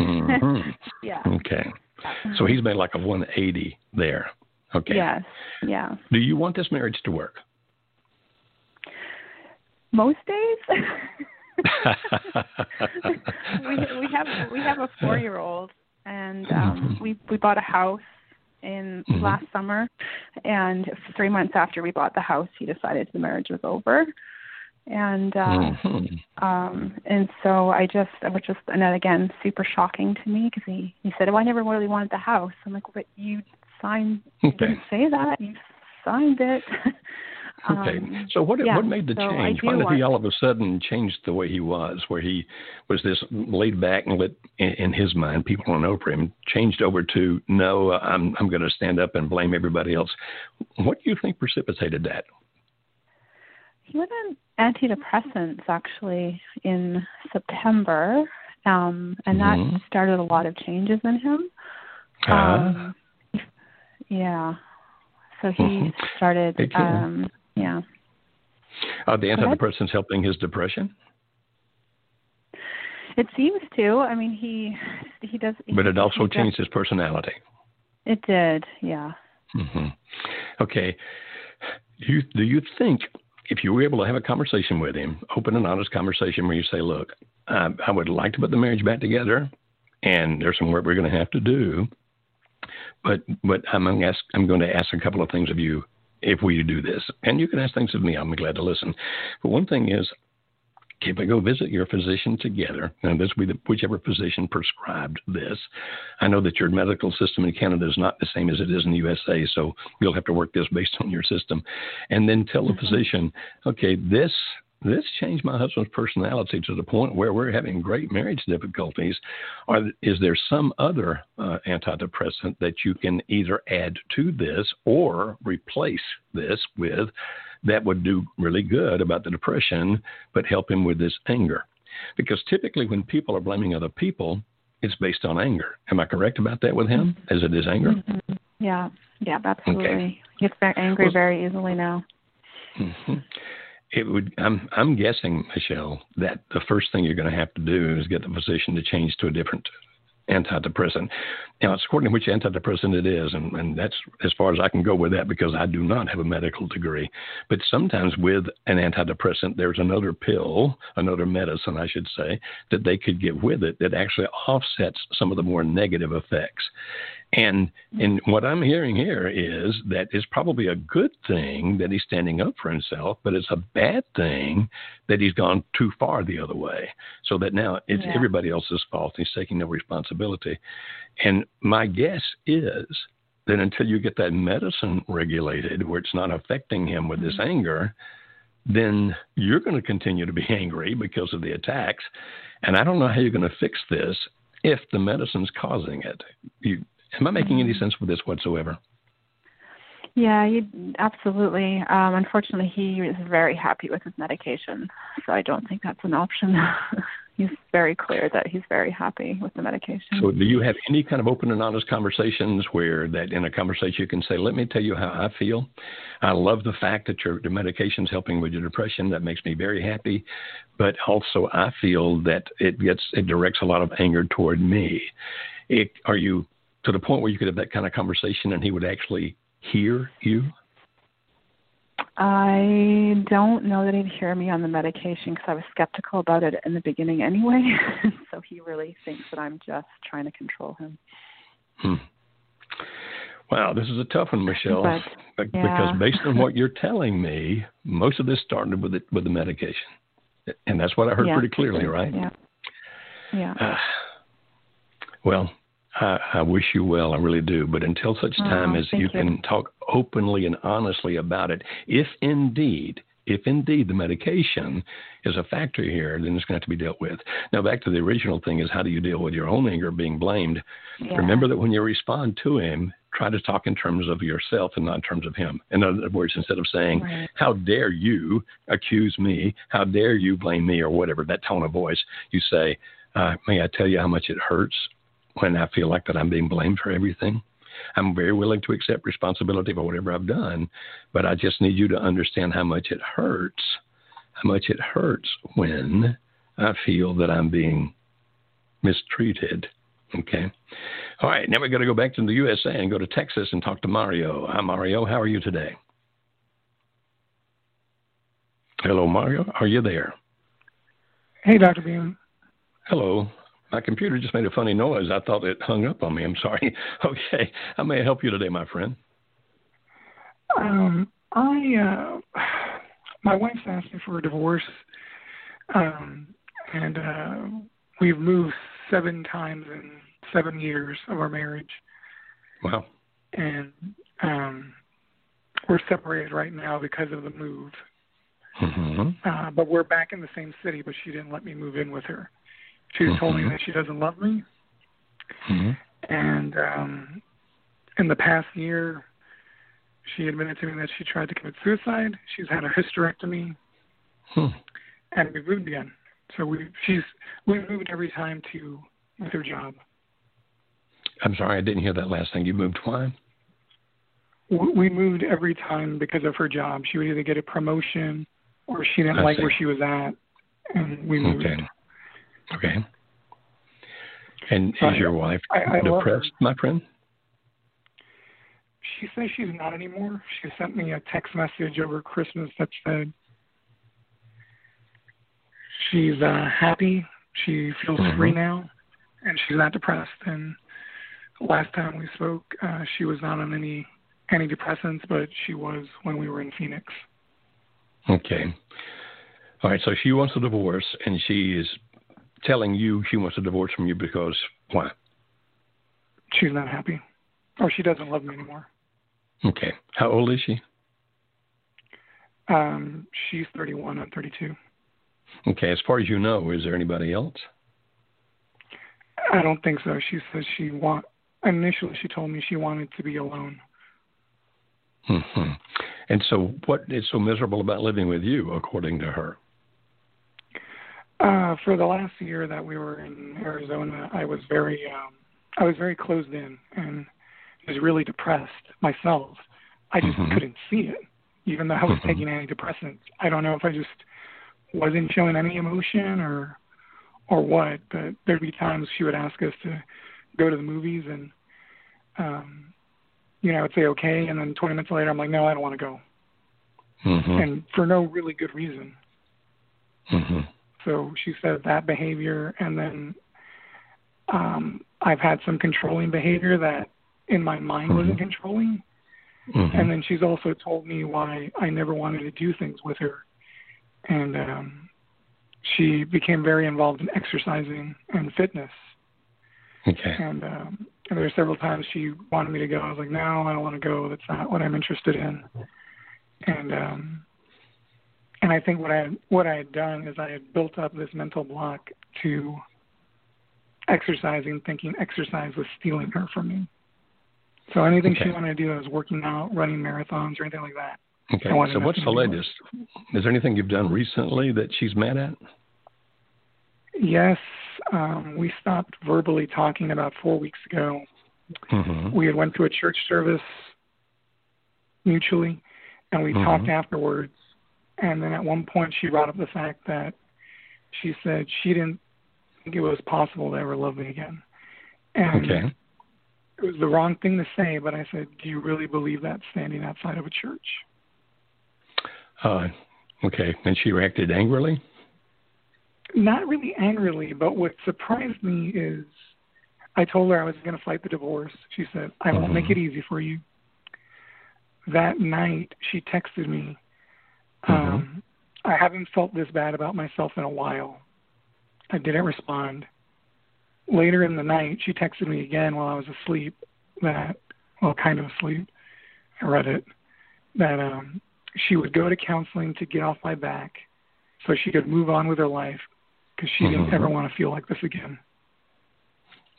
Mhm. *laughs* yeah Okay. So he's made like a 180 there. Okay. yes yeah Do you want this marriage to work? most days *laughs* *laughs* we we have we have a four year old and um we we bought a house in Mhm. last summer and three months after we bought the house he decided the marriage was over and uh Mhm. um and so i just it was just and then again super shocking to me because he he said oh i never really wanted the house i'm like but you signed you didn't say that you signed it *laughs* Okay. Um, so what yeah, what made the so change? Why did he all of a sudden change the way he was, where he was this laid back and let in, in his mind people don't know for him changed over to no, I'm I'm going to stand up and blame everybody else. What do you think precipitated that? He was on antidepressants actually in September, um, and that Mhm. started a lot of changes in him. Um, yeah. So he Mhm. started. Um, yeah. Are the antidepressants helping his depression? It seems to. I mean, he he does. But it also does- changed his personality. It did. Yeah. hmm Okay. Do you, do you think if you were able to have a conversation with him, open and honest conversation where you say, look, I, I would like to put the marriage back together, and there's some work we're going to have to do, but but I'm going to ask I'm going to ask a couple of things of you if we do this, and you can ask things of me. I'm glad to listen. But one thing is, if I go visit your physician together, and this will be the, whichever physician prescribed this, I know that your medical system in Canada is not the same as it is in the USA, so you'll have to work this *laughs* based on your system, and then tell the physician, okay, this this changed my husband's personality to the point where we're having great marriage difficulties. Or is there some other uh, antidepressant that you can either add to this or replace this with that would do really good about the depression, but help him with this anger? Because typically, when people are blaming other people, it's based on anger. Am I correct about that with him? As it is anger? Mhm. Yeah. Yeah. Absolutely. He gets very angry Well- very easily now. hmm It would. I'm. I'm guessing, Michelle, that the first thing you're going to have to do is get the physician to change to a different antidepressant. Now, it's according to which antidepressant it is, and, and that's as far as I can go with that because I do not have a medical degree. But sometimes with an antidepressant, there's another pill, another medicine, I should say, that they could get with it that actually offsets some of the more negative effects. And mm-hmm. and what I'm hearing here is that it's probably a good thing that he's standing up for himself, but it's a bad thing that he's gone too far the other way. So that now it's Yeah. everybody else's fault. He's taking no responsibility. And my guess is that until you get that medicine regulated where it's not affecting him with this mm-hmm. anger, then you're going to continue to be *laughs* angry because of the attacks. And I don't know how you're going to fix this if the medicine's causing it. You, am I making any sense with this whatsoever? Yeah, you, absolutely. Um, unfortunately, he is very happy with his medication, so I don't think that's an option. *laughs* he's very clear that he's very happy with the medication. So, do you have any kind of open and honest conversations where that in a conversation you can say, "Let me tell you how I feel. I love the fact that your the medication's helping with your depression. That makes me very happy, but also I feel that it gets it directs a lot of anger toward me." It, are you to the point where you could have that kind of conversation and he would actually hear you? I don't know that he'd hear me on the medication because I was skeptical about it in the beginning anyway. *laughs* so he really thinks that I'm just trying to control him. Hmm. Wow, this is a tough one, Michelle. But, yeah. Because based on what *laughs* you're telling me, most of this started with it with the medication, and that's what I heard yeah. pretty clearly, right? Yeah. Yeah. *sighs* Uh, well, I, I wish you well, I really do. But until such time oh, as you, you can talk openly and honestly about it, if indeed, if indeed the medication is a factor here, then it's going to have to be dealt with. Now, back to the original thing is how do you deal with your own anger being blamed? Yeah. Remember that when you respond to him, try to talk in terms of yourself and not in terms of him. In other words, instead of saying, right. How dare you accuse me? How dare you blame me? or whatever, that tone of voice, you say, uh, May I tell you how much it hurts when I feel like that I'm being blamed for everything. I'm very willing to accept responsibility for whatever I've done, but I just need you to understand how much it hurts, how much it hurts when I feel that I'm being mistreated. Okay. All right. Now we got to go back to the USA and go to Texas and talk to Mario. Hi, Mario. How are you today? Hello, Mario. Are you there? Hey, Dr. Beam. Hello. My computer just made a funny noise. I thought it hung up on me. I'm sorry. *laughs* Okay. How may I help you today, my friend? Um, I, uh, my wife's asking for a divorce, um, and uh, we've moved seven times in seven years of our marriage. Wow. And um, we're separated right now because of the move. Mm-hmm. Uh, but we're back in the same city, but she didn't let me move in with her. She's mm-hmm. told me that she doesn't love me. Mm-hmm. And um, in the past year, she admitted to me that she tried to commit suicide. She's had a hysterectomy, hmm. and we moved again. So we she's we moved every time to with her job. I'm sorry, I didn't hear that last thing. You moved why? We moved every time because of her job. She would either get a promotion or she didn't I like see. where she was at, and we moved. Okay. Okay. And is your wife I- I depressed, my friend? She says she's not anymore. She sent me a text message over Christmas that said she's uh, happy. She feels Mhm. free now, and she's not depressed. And last time we spoke, uh, she was not on any antidepressants, but she was when we were in Phoenix. Okay. All right. So she wants a divorce, and she is telling you she wants a divorce from you because why? She's not happy, or she doesn't love me anymore. Okay. How old is she? Um, she's 31. I'm 32. Okay. As far as you know, is there anybody else? I don't think so. She says she want. Initially, she told me she wanted to be alone. hmm And so, what is so miserable about living with you, according to her? Uh, for the last year that we were in Arizona, I was very, um, I was very closed in and was really depressed myself. I just Mhm. couldn't see it, even though I was Mhm. taking antidepressants. I don't know if I just wasn't showing any emotion or, or what. But there'd be times she would ask us to go to the movies, and, um, you know, I would say okay, and then 20 minutes later, I'm like, no, I don't want to go, hmm and for no really good reason. hmm So she said that behavior, and then um, I've had some controlling behavior that in my mind wasn't Mhm. controlling. hmm And then she's also told me why I never wanted to do things with her. And um, she became very involved in exercising and fitness. Okay. And, um, and there were several times she wanted me to go. I was like, no, I don't want to go. That's not what I'm interested in. And um, and I think what I what I had done is I had built up this mental block to exercising, thinking exercise was stealing her from me. So anything she wanted to do, was working out, running marathons, or anything like that. Okay. So, what's the to do with latest? Is there anything you've done recently that she's mad at? Yes, um, we stopped verbally talking about four weeks ago. Mm-hmm. We had went to a church service mutually, and we mm-hmm. talked afterwards. And then at one point, she brought up the fact that she said she didn't think it was possible to ever love me again. And okay. it was the wrong thing to say, but I said, "Do you really believe that standing outside of a church?" Uh, okay. And she reacted angrily. Not really angrily, but what surprised me is I told her I was going to fight the divorce. She said, I won't mm-hmm. make it easy for you. That night, she texted me, mm-hmm. um, I haven't felt this bad about myself in a while. I didn't respond. Later in the night, she texted me again while I was asleep that, well, kind of asleep. I read it, that um, she would go to counseling to get off my back so she could move on with her life because she mm-hmm. didn't ever want to feel like this again.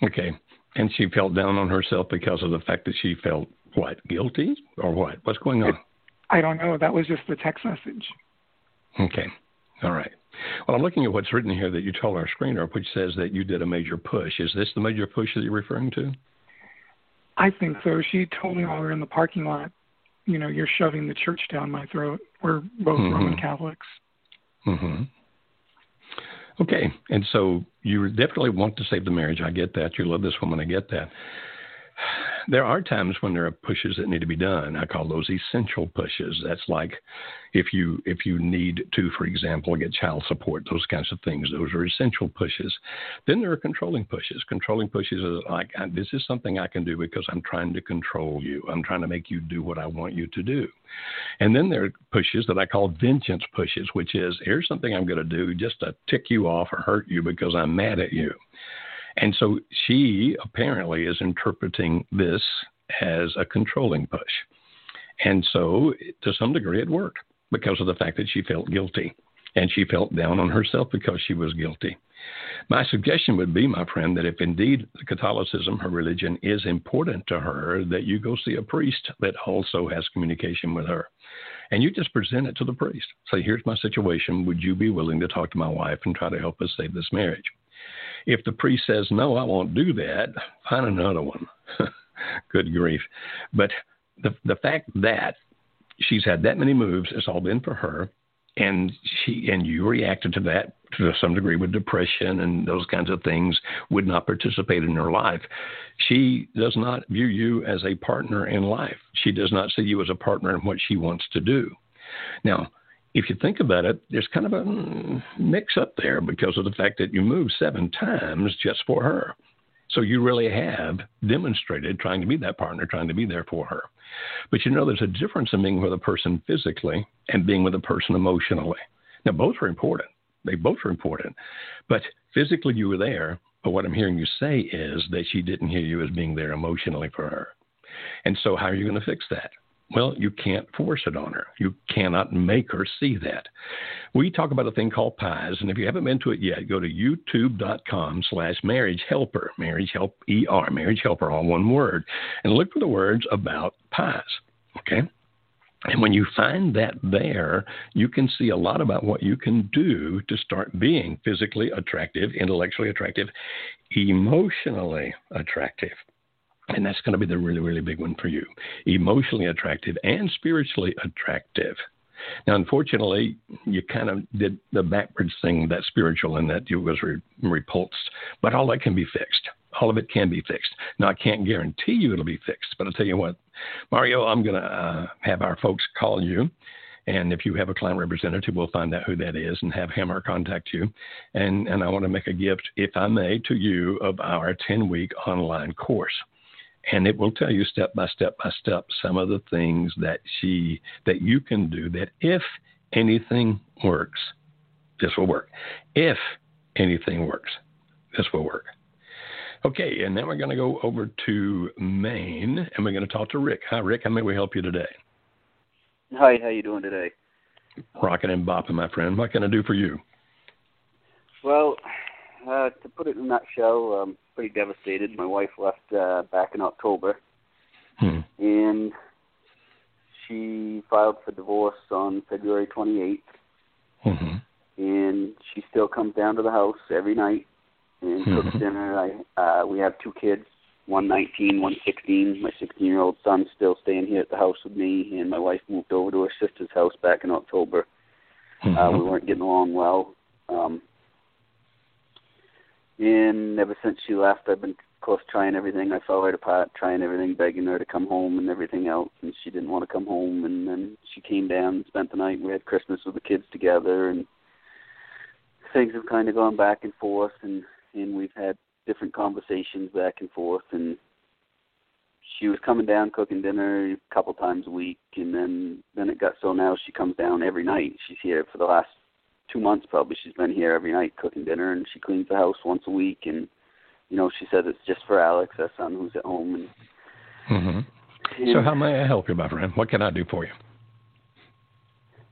Okay. And she felt down on herself because of the fact that she felt what guilty or what? What's going on? I don't know. That was just the text message. Okay. All right. Well, I'm looking at what's written here that you told our screener, which says that you did a major push. Is this the major push that you're referring to? I think so. She told me while we were in the parking lot, you know, you're shoving the church down my throat. We're both mm-hmm. Roman Catholics. Mm-hmm. Okay, and so you definitely want to save the marriage. I get that. You love this woman. I get that there are times when there are pushes that need to be done. I call those essential pushes. That's like if you if you need to, for example, get child support, those kinds of things. Those are essential pushes. Then there are controlling pushes. Controlling pushes are like this is something I can do because I'm trying to control you. I'm trying to make you do what I want you to do. And then there are pushes that I call vengeance pushes, which is here's something I'm going to do just to tick you off or hurt you because I'm mad at you. And so she apparently is interpreting this as a controlling push. And so to some degree it worked because of the fact that she felt guilty and she felt down on herself because she was guilty. My suggestion would be, my friend, that if indeed Catholicism, her religion, is important to her, that you go see a priest that also has communication with her. And you just present it to the priest. Say, here's my situation. Would you be willing to talk to my wife and try to help us save this marriage? If the priest says, no, I won't do that, find another one. *laughs* Good grief. But the, the fact that she's had that many moves, it's all been for her. And she and you reacted to that to some degree with depression and those kinds of things, would not participate in her life. She does not view you as a partner in life. She does not see you as a partner in what she wants to do. Now, if you think about it, there's kind of a mix up there because of the fact that you moved seven times just for her. So you really have demonstrated trying to be that partner, trying to be there for her. But you know, there's a difference in being with a person physically and being with a person emotionally. Now, both are important. They both are important. But physically, you were there. But what I'm hearing you say is that she didn't hear you as being there emotionally for her. And so, how are you going to fix that? Well, you can't force it on her. You cannot make her see that. We talk about a thing called pies, and if you haven't been to it yet, go to youtube.com slash marriage helper, marriage help ER, marriage helper, all one word, and look for the words about pies. Okay? And when you find that there, you can see a lot about what you can do to start being physically attractive, intellectually attractive, emotionally attractive. And that's going to be the really, really big one for you. Emotionally attractive and spiritually attractive. Now, unfortunately, you kind of did the backwards thing, that spiritual, and that you was re- repulsed. But all that can be fixed. All of it can be fixed. Now, I can't guarantee you it'll be fixed, but I'll tell you what, Mario, I'm going to uh, have our folks call you. And if you have a client representative, we'll find out who that is and have him or contact you. And, and I want to make a gift, if I may, to you of our 10 week online course and it will tell you step by step by step some of the things that she that you can do that if anything works this will work. If anything works this will work. Okay and then we're going to go over to maine and we're going to talk to rick. Hi rick how may we help you today? Hi how you doing today? Rocking and bopping my friend. What can i do for you? Well uh, to put it in a nutshell um, pretty devastated. My wife left uh, back in October, hmm. and she filed for divorce on February 28th. Mm-hmm. and she still comes down to the house every night and cooks Mhm. dinner. I uh we have two kids, one nineteen, one sixteen. My sixteen year old son's still staying here at the house with me and my wife moved over to her sister's house back in October. Uh Mhm. we weren't getting along well. Um and ever since she left I've been of course trying everything. I fell right apart, trying everything, begging her to come home and everything else and she didn't want to come home and then she came down and spent the night. We had Christmas with the kids together and things have kind of gone back and forth and and we've had different conversations back and forth and she was coming down cooking dinner a couple times a week and then then it got so now she comes down every night she's here for the last two months probably she's been here every night cooking dinner and she cleans the house once a week and you know she says it's just for alex our son who's at home and, Mhm. and So how may I help you, my friend? What can I do for you?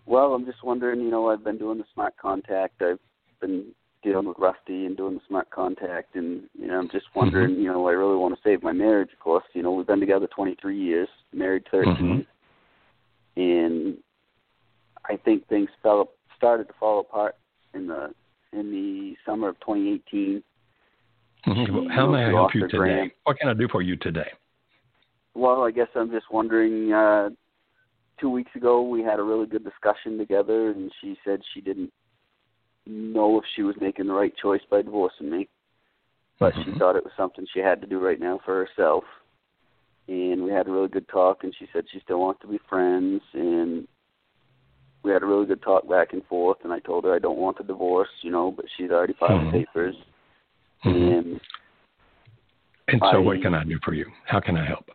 Well, I'm just wondering, you know, I've been doing the smart contact. I've been dealing with Rusty and doing the smart contact and you know, I'm just wondering, you know, I really want to save my marriage, of course. You know, we've been together 23 years, married 13. And I think things fell started to fall apart in the in the summer of 2018. Mhm. How may I help you today? grand- What can I do for you today? Well, I guess I'm just wondering. Uh, two weeks ago, we had a really good discussion together, and she said she didn't know if she was making the right choice by divorcing me, but she Mhm. thought it was something she had to do right now for herself. And we had a really good talk, and she said she still wants to be friends, and we had a really good talk back and forth. And I told her I don't want a divorce, you know, but she's already filed Mhm. the papers, Mhm. and And so, I- what can I do for you? How can I help?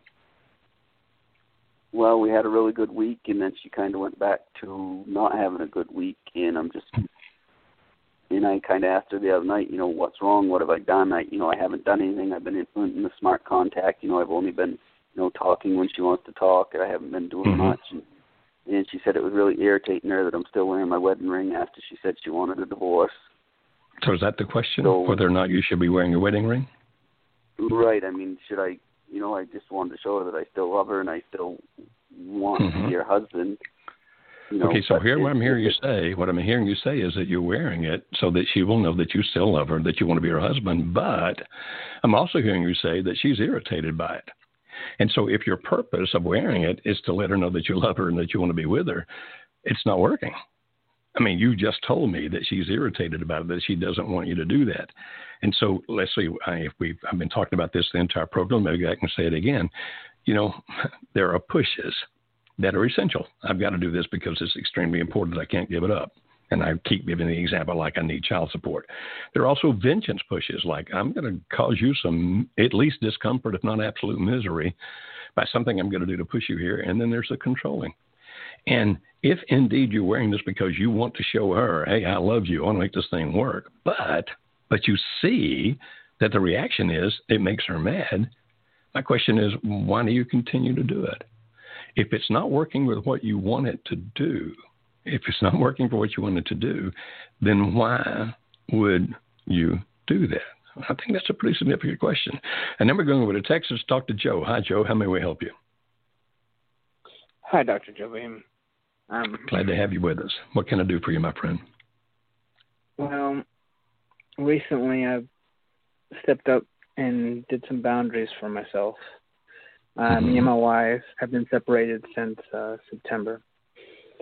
well, we had a really good week, and then she kind of went back to not having a good week, and I'm just, and I kind of asked her the other night, you know, what's wrong? What have I done? I, you know, I haven't done anything. I've been implementing the smart contact. You know, I've only been, you know, talking when she wants to talk. And I haven't been doing Mhm. much, and, and she said it was really irritating her that I'm still wearing my wedding ring after she said she wanted a divorce. So, is that the question? So- whether or not you should be wearing your wedding ring? Right. I mean, should I? You know, I just wanted to show her that I still love her and I still want to Mhm. be her husband. You know, okay, so here what I'm hearing you say, what I'm hearing you say is that you're wearing it so that she will know that you still love her, that you want to be her husband. But I'm also hearing you say that she's irritated by it. And so if your purpose of wearing it is to let her know that you love her and that you want to be with her, it's not working. I mean, you just told me that she's irritated about it, that she doesn't want you to do that. And so let's see I- if we've I've been talking about this the entire program. Maybe I can say it again. You know, *laughs* there are pushes that are essential. I've got to do this because it's extremely important. I can't give it up. And I keep giving the example like I need child support. There are also vengeance pushes, like I'm going to cause you some at least discomfort, if not absolute misery, by something I'm going to do to push you here. And then there's the controlling. And if indeed you're wearing this because you want to show her, hey, I love you, I want to make this thing work, but but you see that the reaction is it makes her mad, my question is, why do you continue to do it? If it's not working with what you want it to do, if it's not working for what you wanted to do, then why would you do that? I think that's a pretty significant question. And then we're going over to Texas to talk to Joe. Hi, Joe. How may we help you? Hi, Dr. Joe Beam. Um, Glad to have you with us. What can I do for you, my friend? well, recently I've stepped up and did some boundaries for myself. Uh, Me Mhm. and my wife have been separated since uh, September,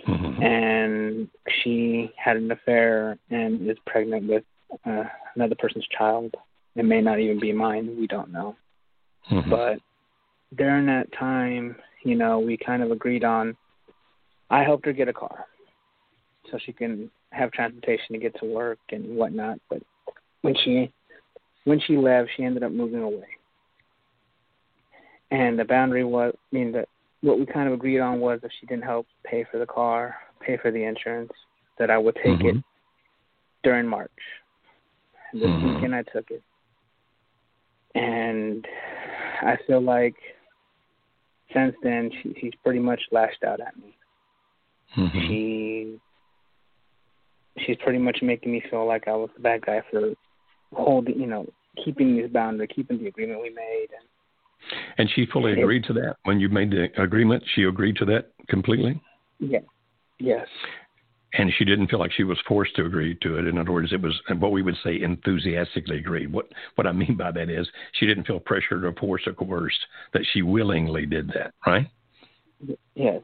Mhm. and she had an affair and is pregnant with uh, another person's child. It may not even be mine. We don't know. Mhm. But during that time, you know, we kind of agreed on. I helped her get a car, so she can have transportation to get to work and whatnot. But when she when she left, she ended up moving away. And the boundary was, I mean, that what we kind of agreed on was if she didn't help pay for the car, pay for the insurance, that I would take it Mhm. during March. And this Mhm. weekend I took it. And I feel like since then she, she's pretty much lashed out at me. Mhm. She she's pretty much making me feel like I was the bad guy for holding, you know, keeping this boundary, keeping the agreement we made. And And she fully agreed to that when you made the agreement. She agreed to that completely. yeah, yes, and she didn't feel like she was forced to agree to it. In other words, it was what we would say enthusiastically agreed. What what I mean by that is she didn't feel pressured or forced or coerced; that she willingly did that, right? Yes.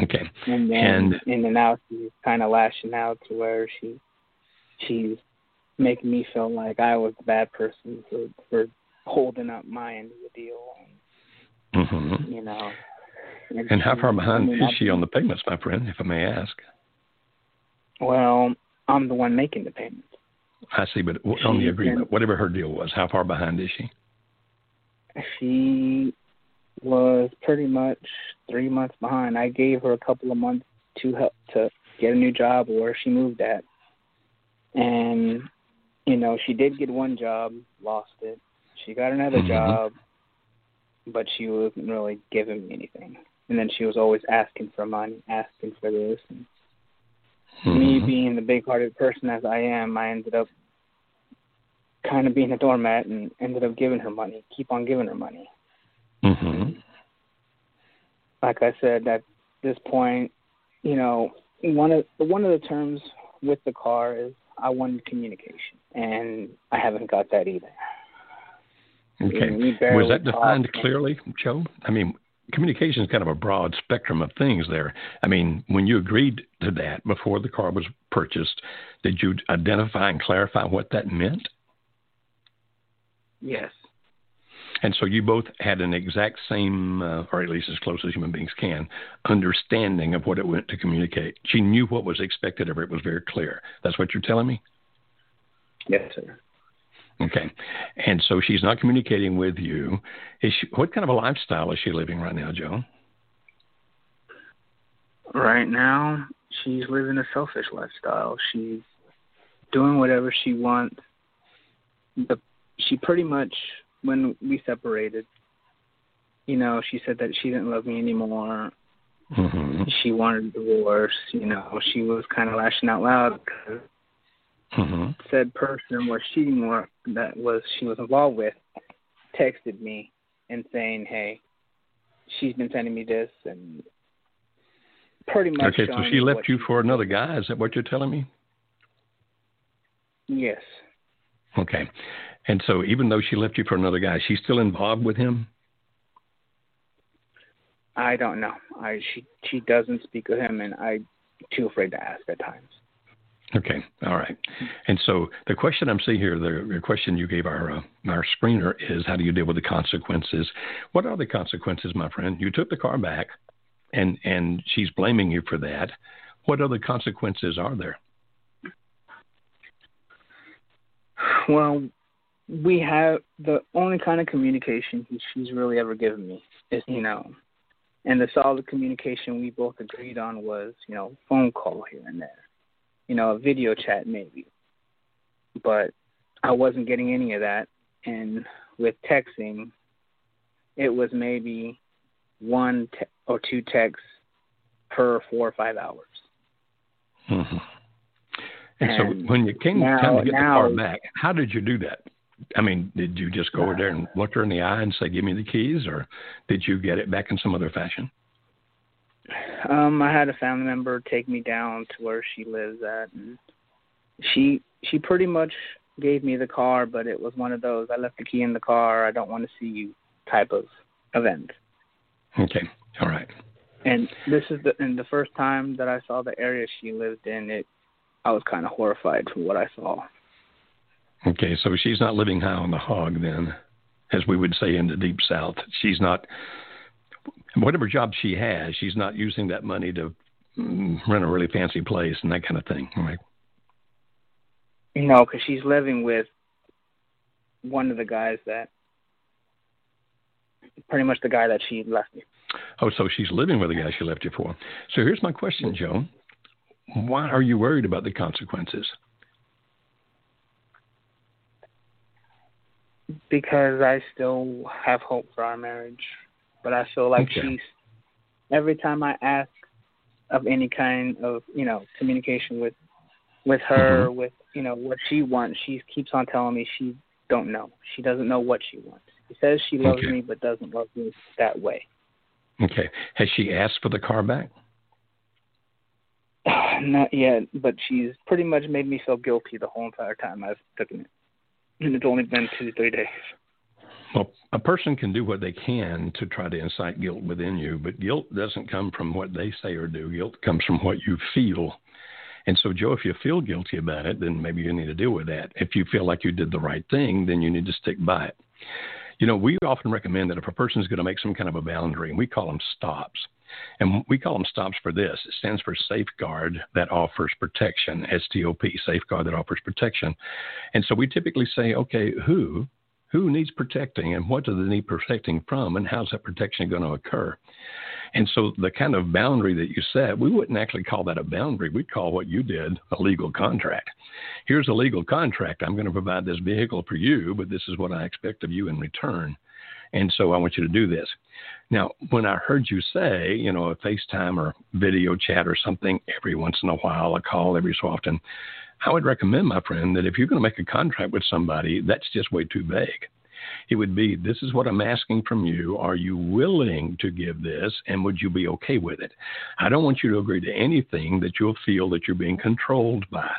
Okay. And then and, in and out, she's kind of lashing out to where she she's making me feel like I was the bad person for for holding up my end of the deal. And, mm-hmm. You know. And, and how far behind I mean, is she on the payments, my friend, if I may ask? Well, I'm the one making the payments. I see, but on the agreement, whatever her deal was, how far behind is she? She was pretty much three months behind. I gave her a couple of months to help to get a new job where she moved at, and you know she did get one job, lost it. She got another mm-hmm. job, but she wasn't really giving me anything. And then she was always asking for money, asking for this. And mm-hmm. Me being the big-hearted person as I am, I ended up kind of being a doormat and ended up giving her money, keep on giving her money. Mm-hmm. Like I said, at this point, you know, one of one of the terms with the car is I wanted communication, and I haven't got that either. Okay. Was that defined clearly, Joe? I mean, communication is kind of a broad spectrum of things there. I mean, when you agreed to that before the car was purchased, did you identify and clarify what that meant? Yes. And so you both had an exact same, uh, or at least as close as human beings can, understanding of what it meant to communicate. She knew what was expected of her. It was very clear. That's what you're telling me? Yes, sir. Okay. And so she's not communicating with you. Is she, what kind of a lifestyle is she living right now, Joe? Right now, she's living a selfish lifestyle. She's doing whatever she wants. The, she pretty much, when we separated, you know, she said that she didn't love me anymore. Mm-hmm. She wanted a divorce. You know, she was kind of lashing out loud because mm-hmm. said person was cheating or that was she was involved with texted me and saying, "Hey, she's been sending me this and pretty much." Okay, so she left you for another guy. Is that what you're telling me? Yes. Okay, and so even though she left you for another guy, she's still involved with him. I don't know. I she she doesn't speak with him, and I too afraid to ask at times. Okay, all right. And so the question I'm seeing here, the, question you gave our uh, our screener is, how do you deal with the consequences? What are the consequences, my friend? You took the car back, and and she's blaming you for that. What other consequences are there? Well, we have the only kind of communication she's really ever given me is, you know, and the solid communication we both agreed on was, you know, phone call here and there you know, a video chat maybe. But I wasn't getting any of that. And with texting, it was maybe one te- or two texts per four or five hours. Mm-hmm. And, and, so when you came now, time to get now, the car back, how did you do that? I mean, did you just go over there and look her in the eye and say, "Give me the keys," or did you get it back in some other fashion? Um, I had a family member take me down to where she lives at, and she she pretty much gave me the car, but it was one of those I left the key in the car. I don't want to see you type of event. Okay, all right. And this is the and the first time that I saw the area she lived in. It I was kind of horrified from what I saw. Okay, so she's not living high on the hog then, as we would say in the deep south. She's not whatever job she has, she's not using that money to mm, rent a really fancy place and that kind of thing, right? No, because she's living with one of the guys that, pretty much the guy that she left me. Oh, so she's living with the guy she left you for. So here's my question, Joan. Why are you worried about the consequences? Because I still have hope for our marriage but I feel like okay. she's every time I ask of any kind of you know communication with with her, mm-hmm. with you know what she wants, she keeps on telling me she don't know. She doesn't know what she wants. She says she loves okay. me, but doesn't love me that way. Okay. Has she asked for the car back? *sighs* Not yet, but she's pretty much made me feel guilty the whole entire time I've taken it, and it's only been two three days. Well, a person can do what they can to try to incite guilt within you, but guilt doesn't come from what they say or do. Guilt comes from what you feel. And so, Joe, if you feel guilty about it, then maybe you need to deal with that. If you feel like you did the right thing, then you need to stick by it. You know, we often recommend that if a person is going to make some kind of a boundary, and we call them stops, and we call them stops for this. It stands for safeguard that offers protection, STOP, safeguard that offers protection. And so we typically say, okay, who who needs protecting and what do they need protecting from and how's that protection going to occur? And so the kind of boundary that you set, we wouldn't actually call that a boundary. We'd call what you did a legal contract. Here's a legal contract. I'm going to provide this vehicle for you, but this is what I expect of you in return. And so I want you to do this. Now, when I heard you say, you know, a FaceTime or video chat or something every once in a while, a call every so often, I would recommend, my friend, that if you're going to make a contract with somebody, that's just way too vague. It would be, this is what I'm asking from you. Are you willing to give this? And would you be okay with it? I don't want you to agree to anything that you'll feel that you're being controlled by.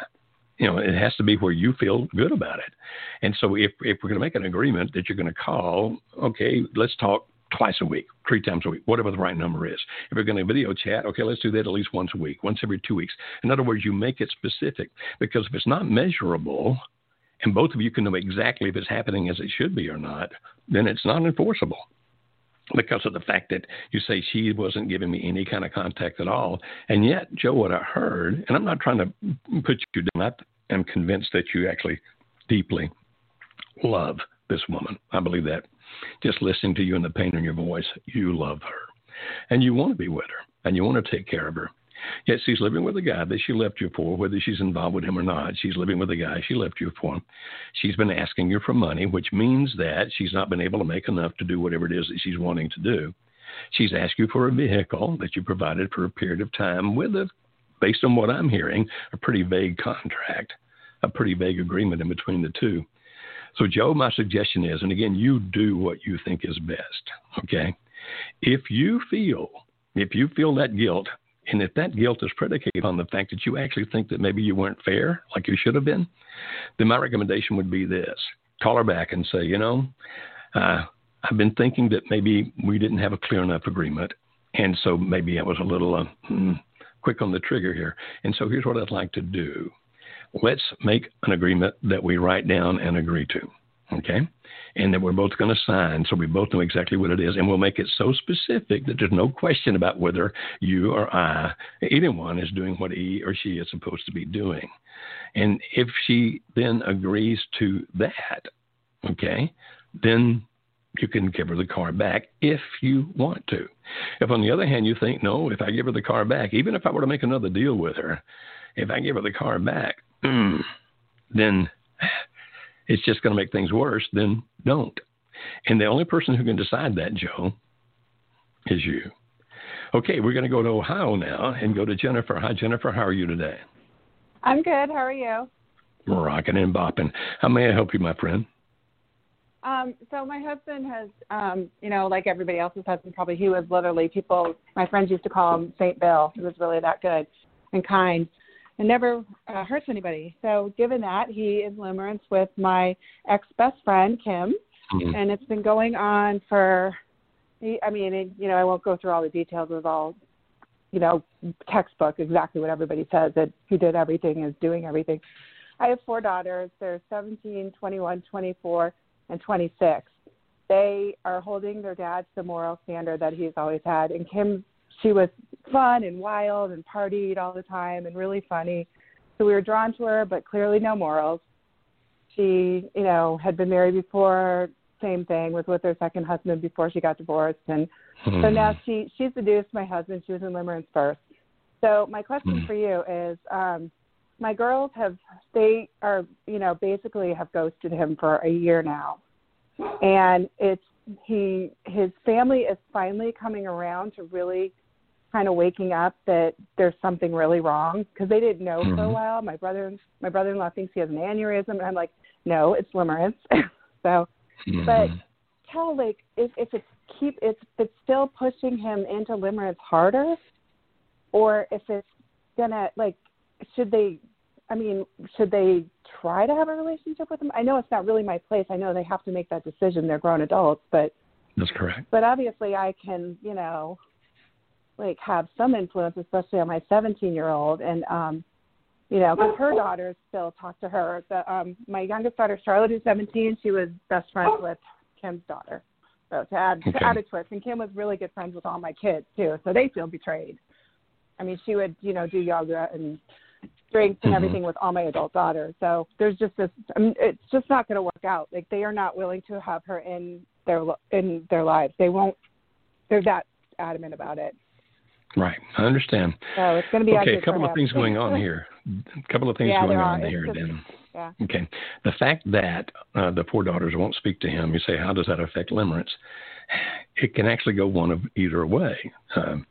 You know, it has to be where you feel good about it. And so if, if we're going to make an agreement that you're going to call, okay, let's talk twice a week, three times a week, whatever the right number is. If we're going to video chat, okay, let's do that at least once a week, once every two weeks. In other words, you make it specific because if it's not measurable, and both of you can know exactly if it's happening as it should be or not, then it's not enforceable because of the fact that you say she wasn't giving me any kind of contact at all. And yet, Joe, what I heard, and I'm not trying to put you down, I am convinced that you actually deeply love this woman. I believe that. Just listening to you and the pain in your voice, you love her. And you want to be with her, and you want to take care of her. Yet she's living with a guy that she left you for, whether she's involved with him or not. She's living with a guy she left you for. She's been asking you for money, which means that she's not been able to make enough to do whatever it is that she's wanting to do. She's asked you for a vehicle that you provided for a period of time with a, based on what I'm hearing, a pretty vague contract, a pretty vague agreement in between the two. So, Joe, my suggestion is, and again, you do what you think is best, okay? If you feel, if you feel that guilt, and if that guilt is predicated on the fact that you actually think that maybe you weren't fair, like you should have been, then my recommendation would be this call her back and say, you know, uh, I've been thinking that maybe we didn't have a clear enough agreement. And so maybe I was a little uh, hmm, quick on the trigger here. And so here's what I'd like to do let's make an agreement that we write down and agree to. Okay? And that we're both going to sign so we both know exactly what it is. And we'll make it so specific that there's no question about whether you or I, anyone, is doing what he or she is supposed to be doing. And if she then agrees to that, okay, then you can give her the car back if you want to. If, on the other hand, you think, no, if I give her the car back, even if I were to make another deal with her, if I give her the car back, hmm, then it's just going to make things worse, then don't. And the only person who can decide that, Joe, is you. Okay, we're going to go to Ohio now and go to Jennifer. Hi, Jennifer. How are you today? I'm good. How are you? Rocking and bopping. How may I help you, my friend? Um, so my husband has, um, you know, like everybody else's husband, probably he was literally people. My friends used to call him Saint Bill. He was really that good and kind and never uh, hurts anybody. So, given that, he is limerence with my ex best friend Kim, mm-hmm. and it's been going on for. I mean, it, you know, I won't go through all the details of all, you know, textbook exactly what everybody says that who did everything is doing everything. I have four daughters. They're 17, 21, 24, and 26. They are holding their dad to the moral standard that he's always had, and Kim she was fun and wild and partied all the time and really funny. So we were drawn to her, but clearly no morals. She, you know, had been married before, same thing, was with her second husband before she got divorced and hmm. so now she she seduced my husband. She was in limerence first. So my question hmm. for you is um my girls have they are, you know, basically have ghosted him for a year now. And it's he his family is finally coming around to really kind of waking up that there's something really wrong because they didn't know mm-hmm. for a while. My brother, my brother-in-law thinks he has an aneurysm, and I'm like, no, it's limerence. *laughs* so, mm-hmm. but tell like if if it's keep if it's still pushing him into limerence harder, or if it's gonna like should they? I mean, should they try to have a relationship with him? I know it's not really my place. I know they have to make that decision. They're grown adults, but that's correct. But obviously, I can, you know, like have some influence, especially on my 17 year old, and um, you know, because her daughters still talk to her. The um, my youngest daughter, Charlotte, is 17. She was best friends with Kim's daughter. So to add okay. to add a twist, and Kim was really good friends with all my kids too, so they feel betrayed. I mean, she would, you know, do yoga and drinks and mm-hmm. everything with all my adult daughters. So there's just this. I mean, it's just not going to work out. Like they are not willing to have her in their in their lives. They won't. They're that adamant about it. Right, I understand. So it's going to be okay. A couple of things going on here. A couple of things yeah, going on here. Then. Yeah. Okay. The fact that uh, the four daughters won't speak to him, you say, how does that affect limerence? It can actually go one of either way. Um,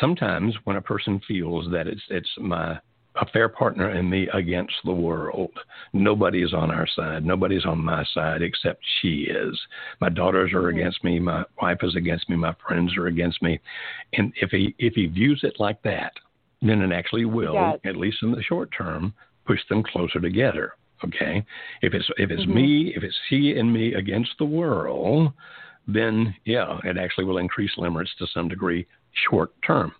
sometimes when a person feels that it's it's my affair partner and me against the world. Nobody is on our side. Nobody's on my side except she is. My daughters are mm-hmm. against me. My wife is against me. My friends are against me. And if he if he views it like that, then it actually will, yes. at least in the short term, push them closer together. Okay. If it's if it's mm-hmm. me, if it's he and me against the world, then yeah, it actually will increase limerence to some degree short term.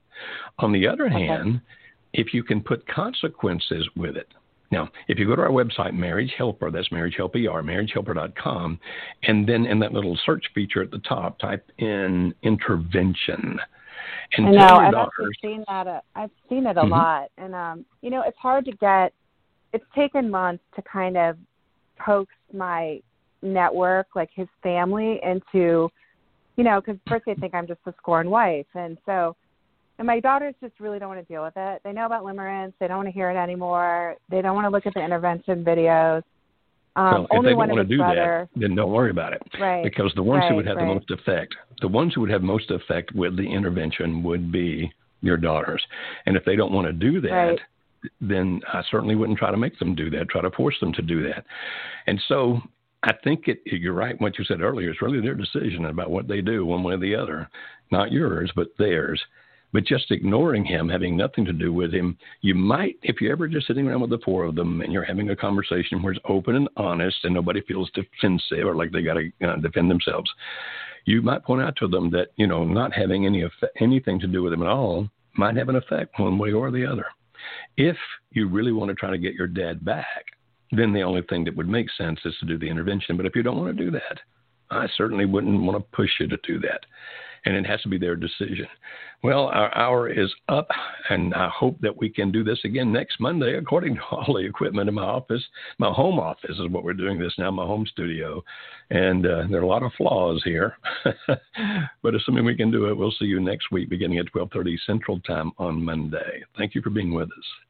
On the other okay. hand, if you can put consequences with it. Now, if you go to our website, Marriage Helper, that's Marriage Help ER, marriagehelper.com, and then in that little search feature at the top, type in intervention. And I know, I've daughters, seen that. Uh, I've seen it a Mhm. lot, and um, you know, it's hard to get. It's taken months to kind of coax my network, like his family, into, you know, because first they think I'm just a scorned wife, and so and my daughters just really don't want to deal with it. They know about limerence. They don't want to hear it anymore. They don't want to look at the intervention videos. Um, well, if they don't want to do brother, that, then don't worry about it. Right. Because the ones right, who would have right. the most effect, the ones who would have most effect with the intervention would be your daughters. And if they don't want to do that, Right. then I certainly wouldn't try to make them do that, try to force them to do that. And so I think it, you're right. What you said earlier is really their decision about what they do, one way or the other, not yours, but theirs. But just ignoring him, having nothing to do with him, you might, if you're ever just sitting around with the four of them and you're having a conversation where it's open and honest and nobody feels defensive or like they got to uh, defend themselves, you might point out to them that you know not having any effect, anything to do with him at all might have an effect one way or the other. If you really want to try to get your dad back, then the only thing that would make sense is to do the intervention. But if you don't want to do that, I certainly wouldn't want to push you to do that. And it has to be their decision. Well, our hour is up, and I hope that we can do this again next Monday, according to all the equipment in my office. My home office is what we're doing this now, my home studio. And uh, there are a lot of flaws here. *laughs* but assuming we can do it, we'll see you next week beginning at 1230 Central Time on Monday. Thank you for being with us.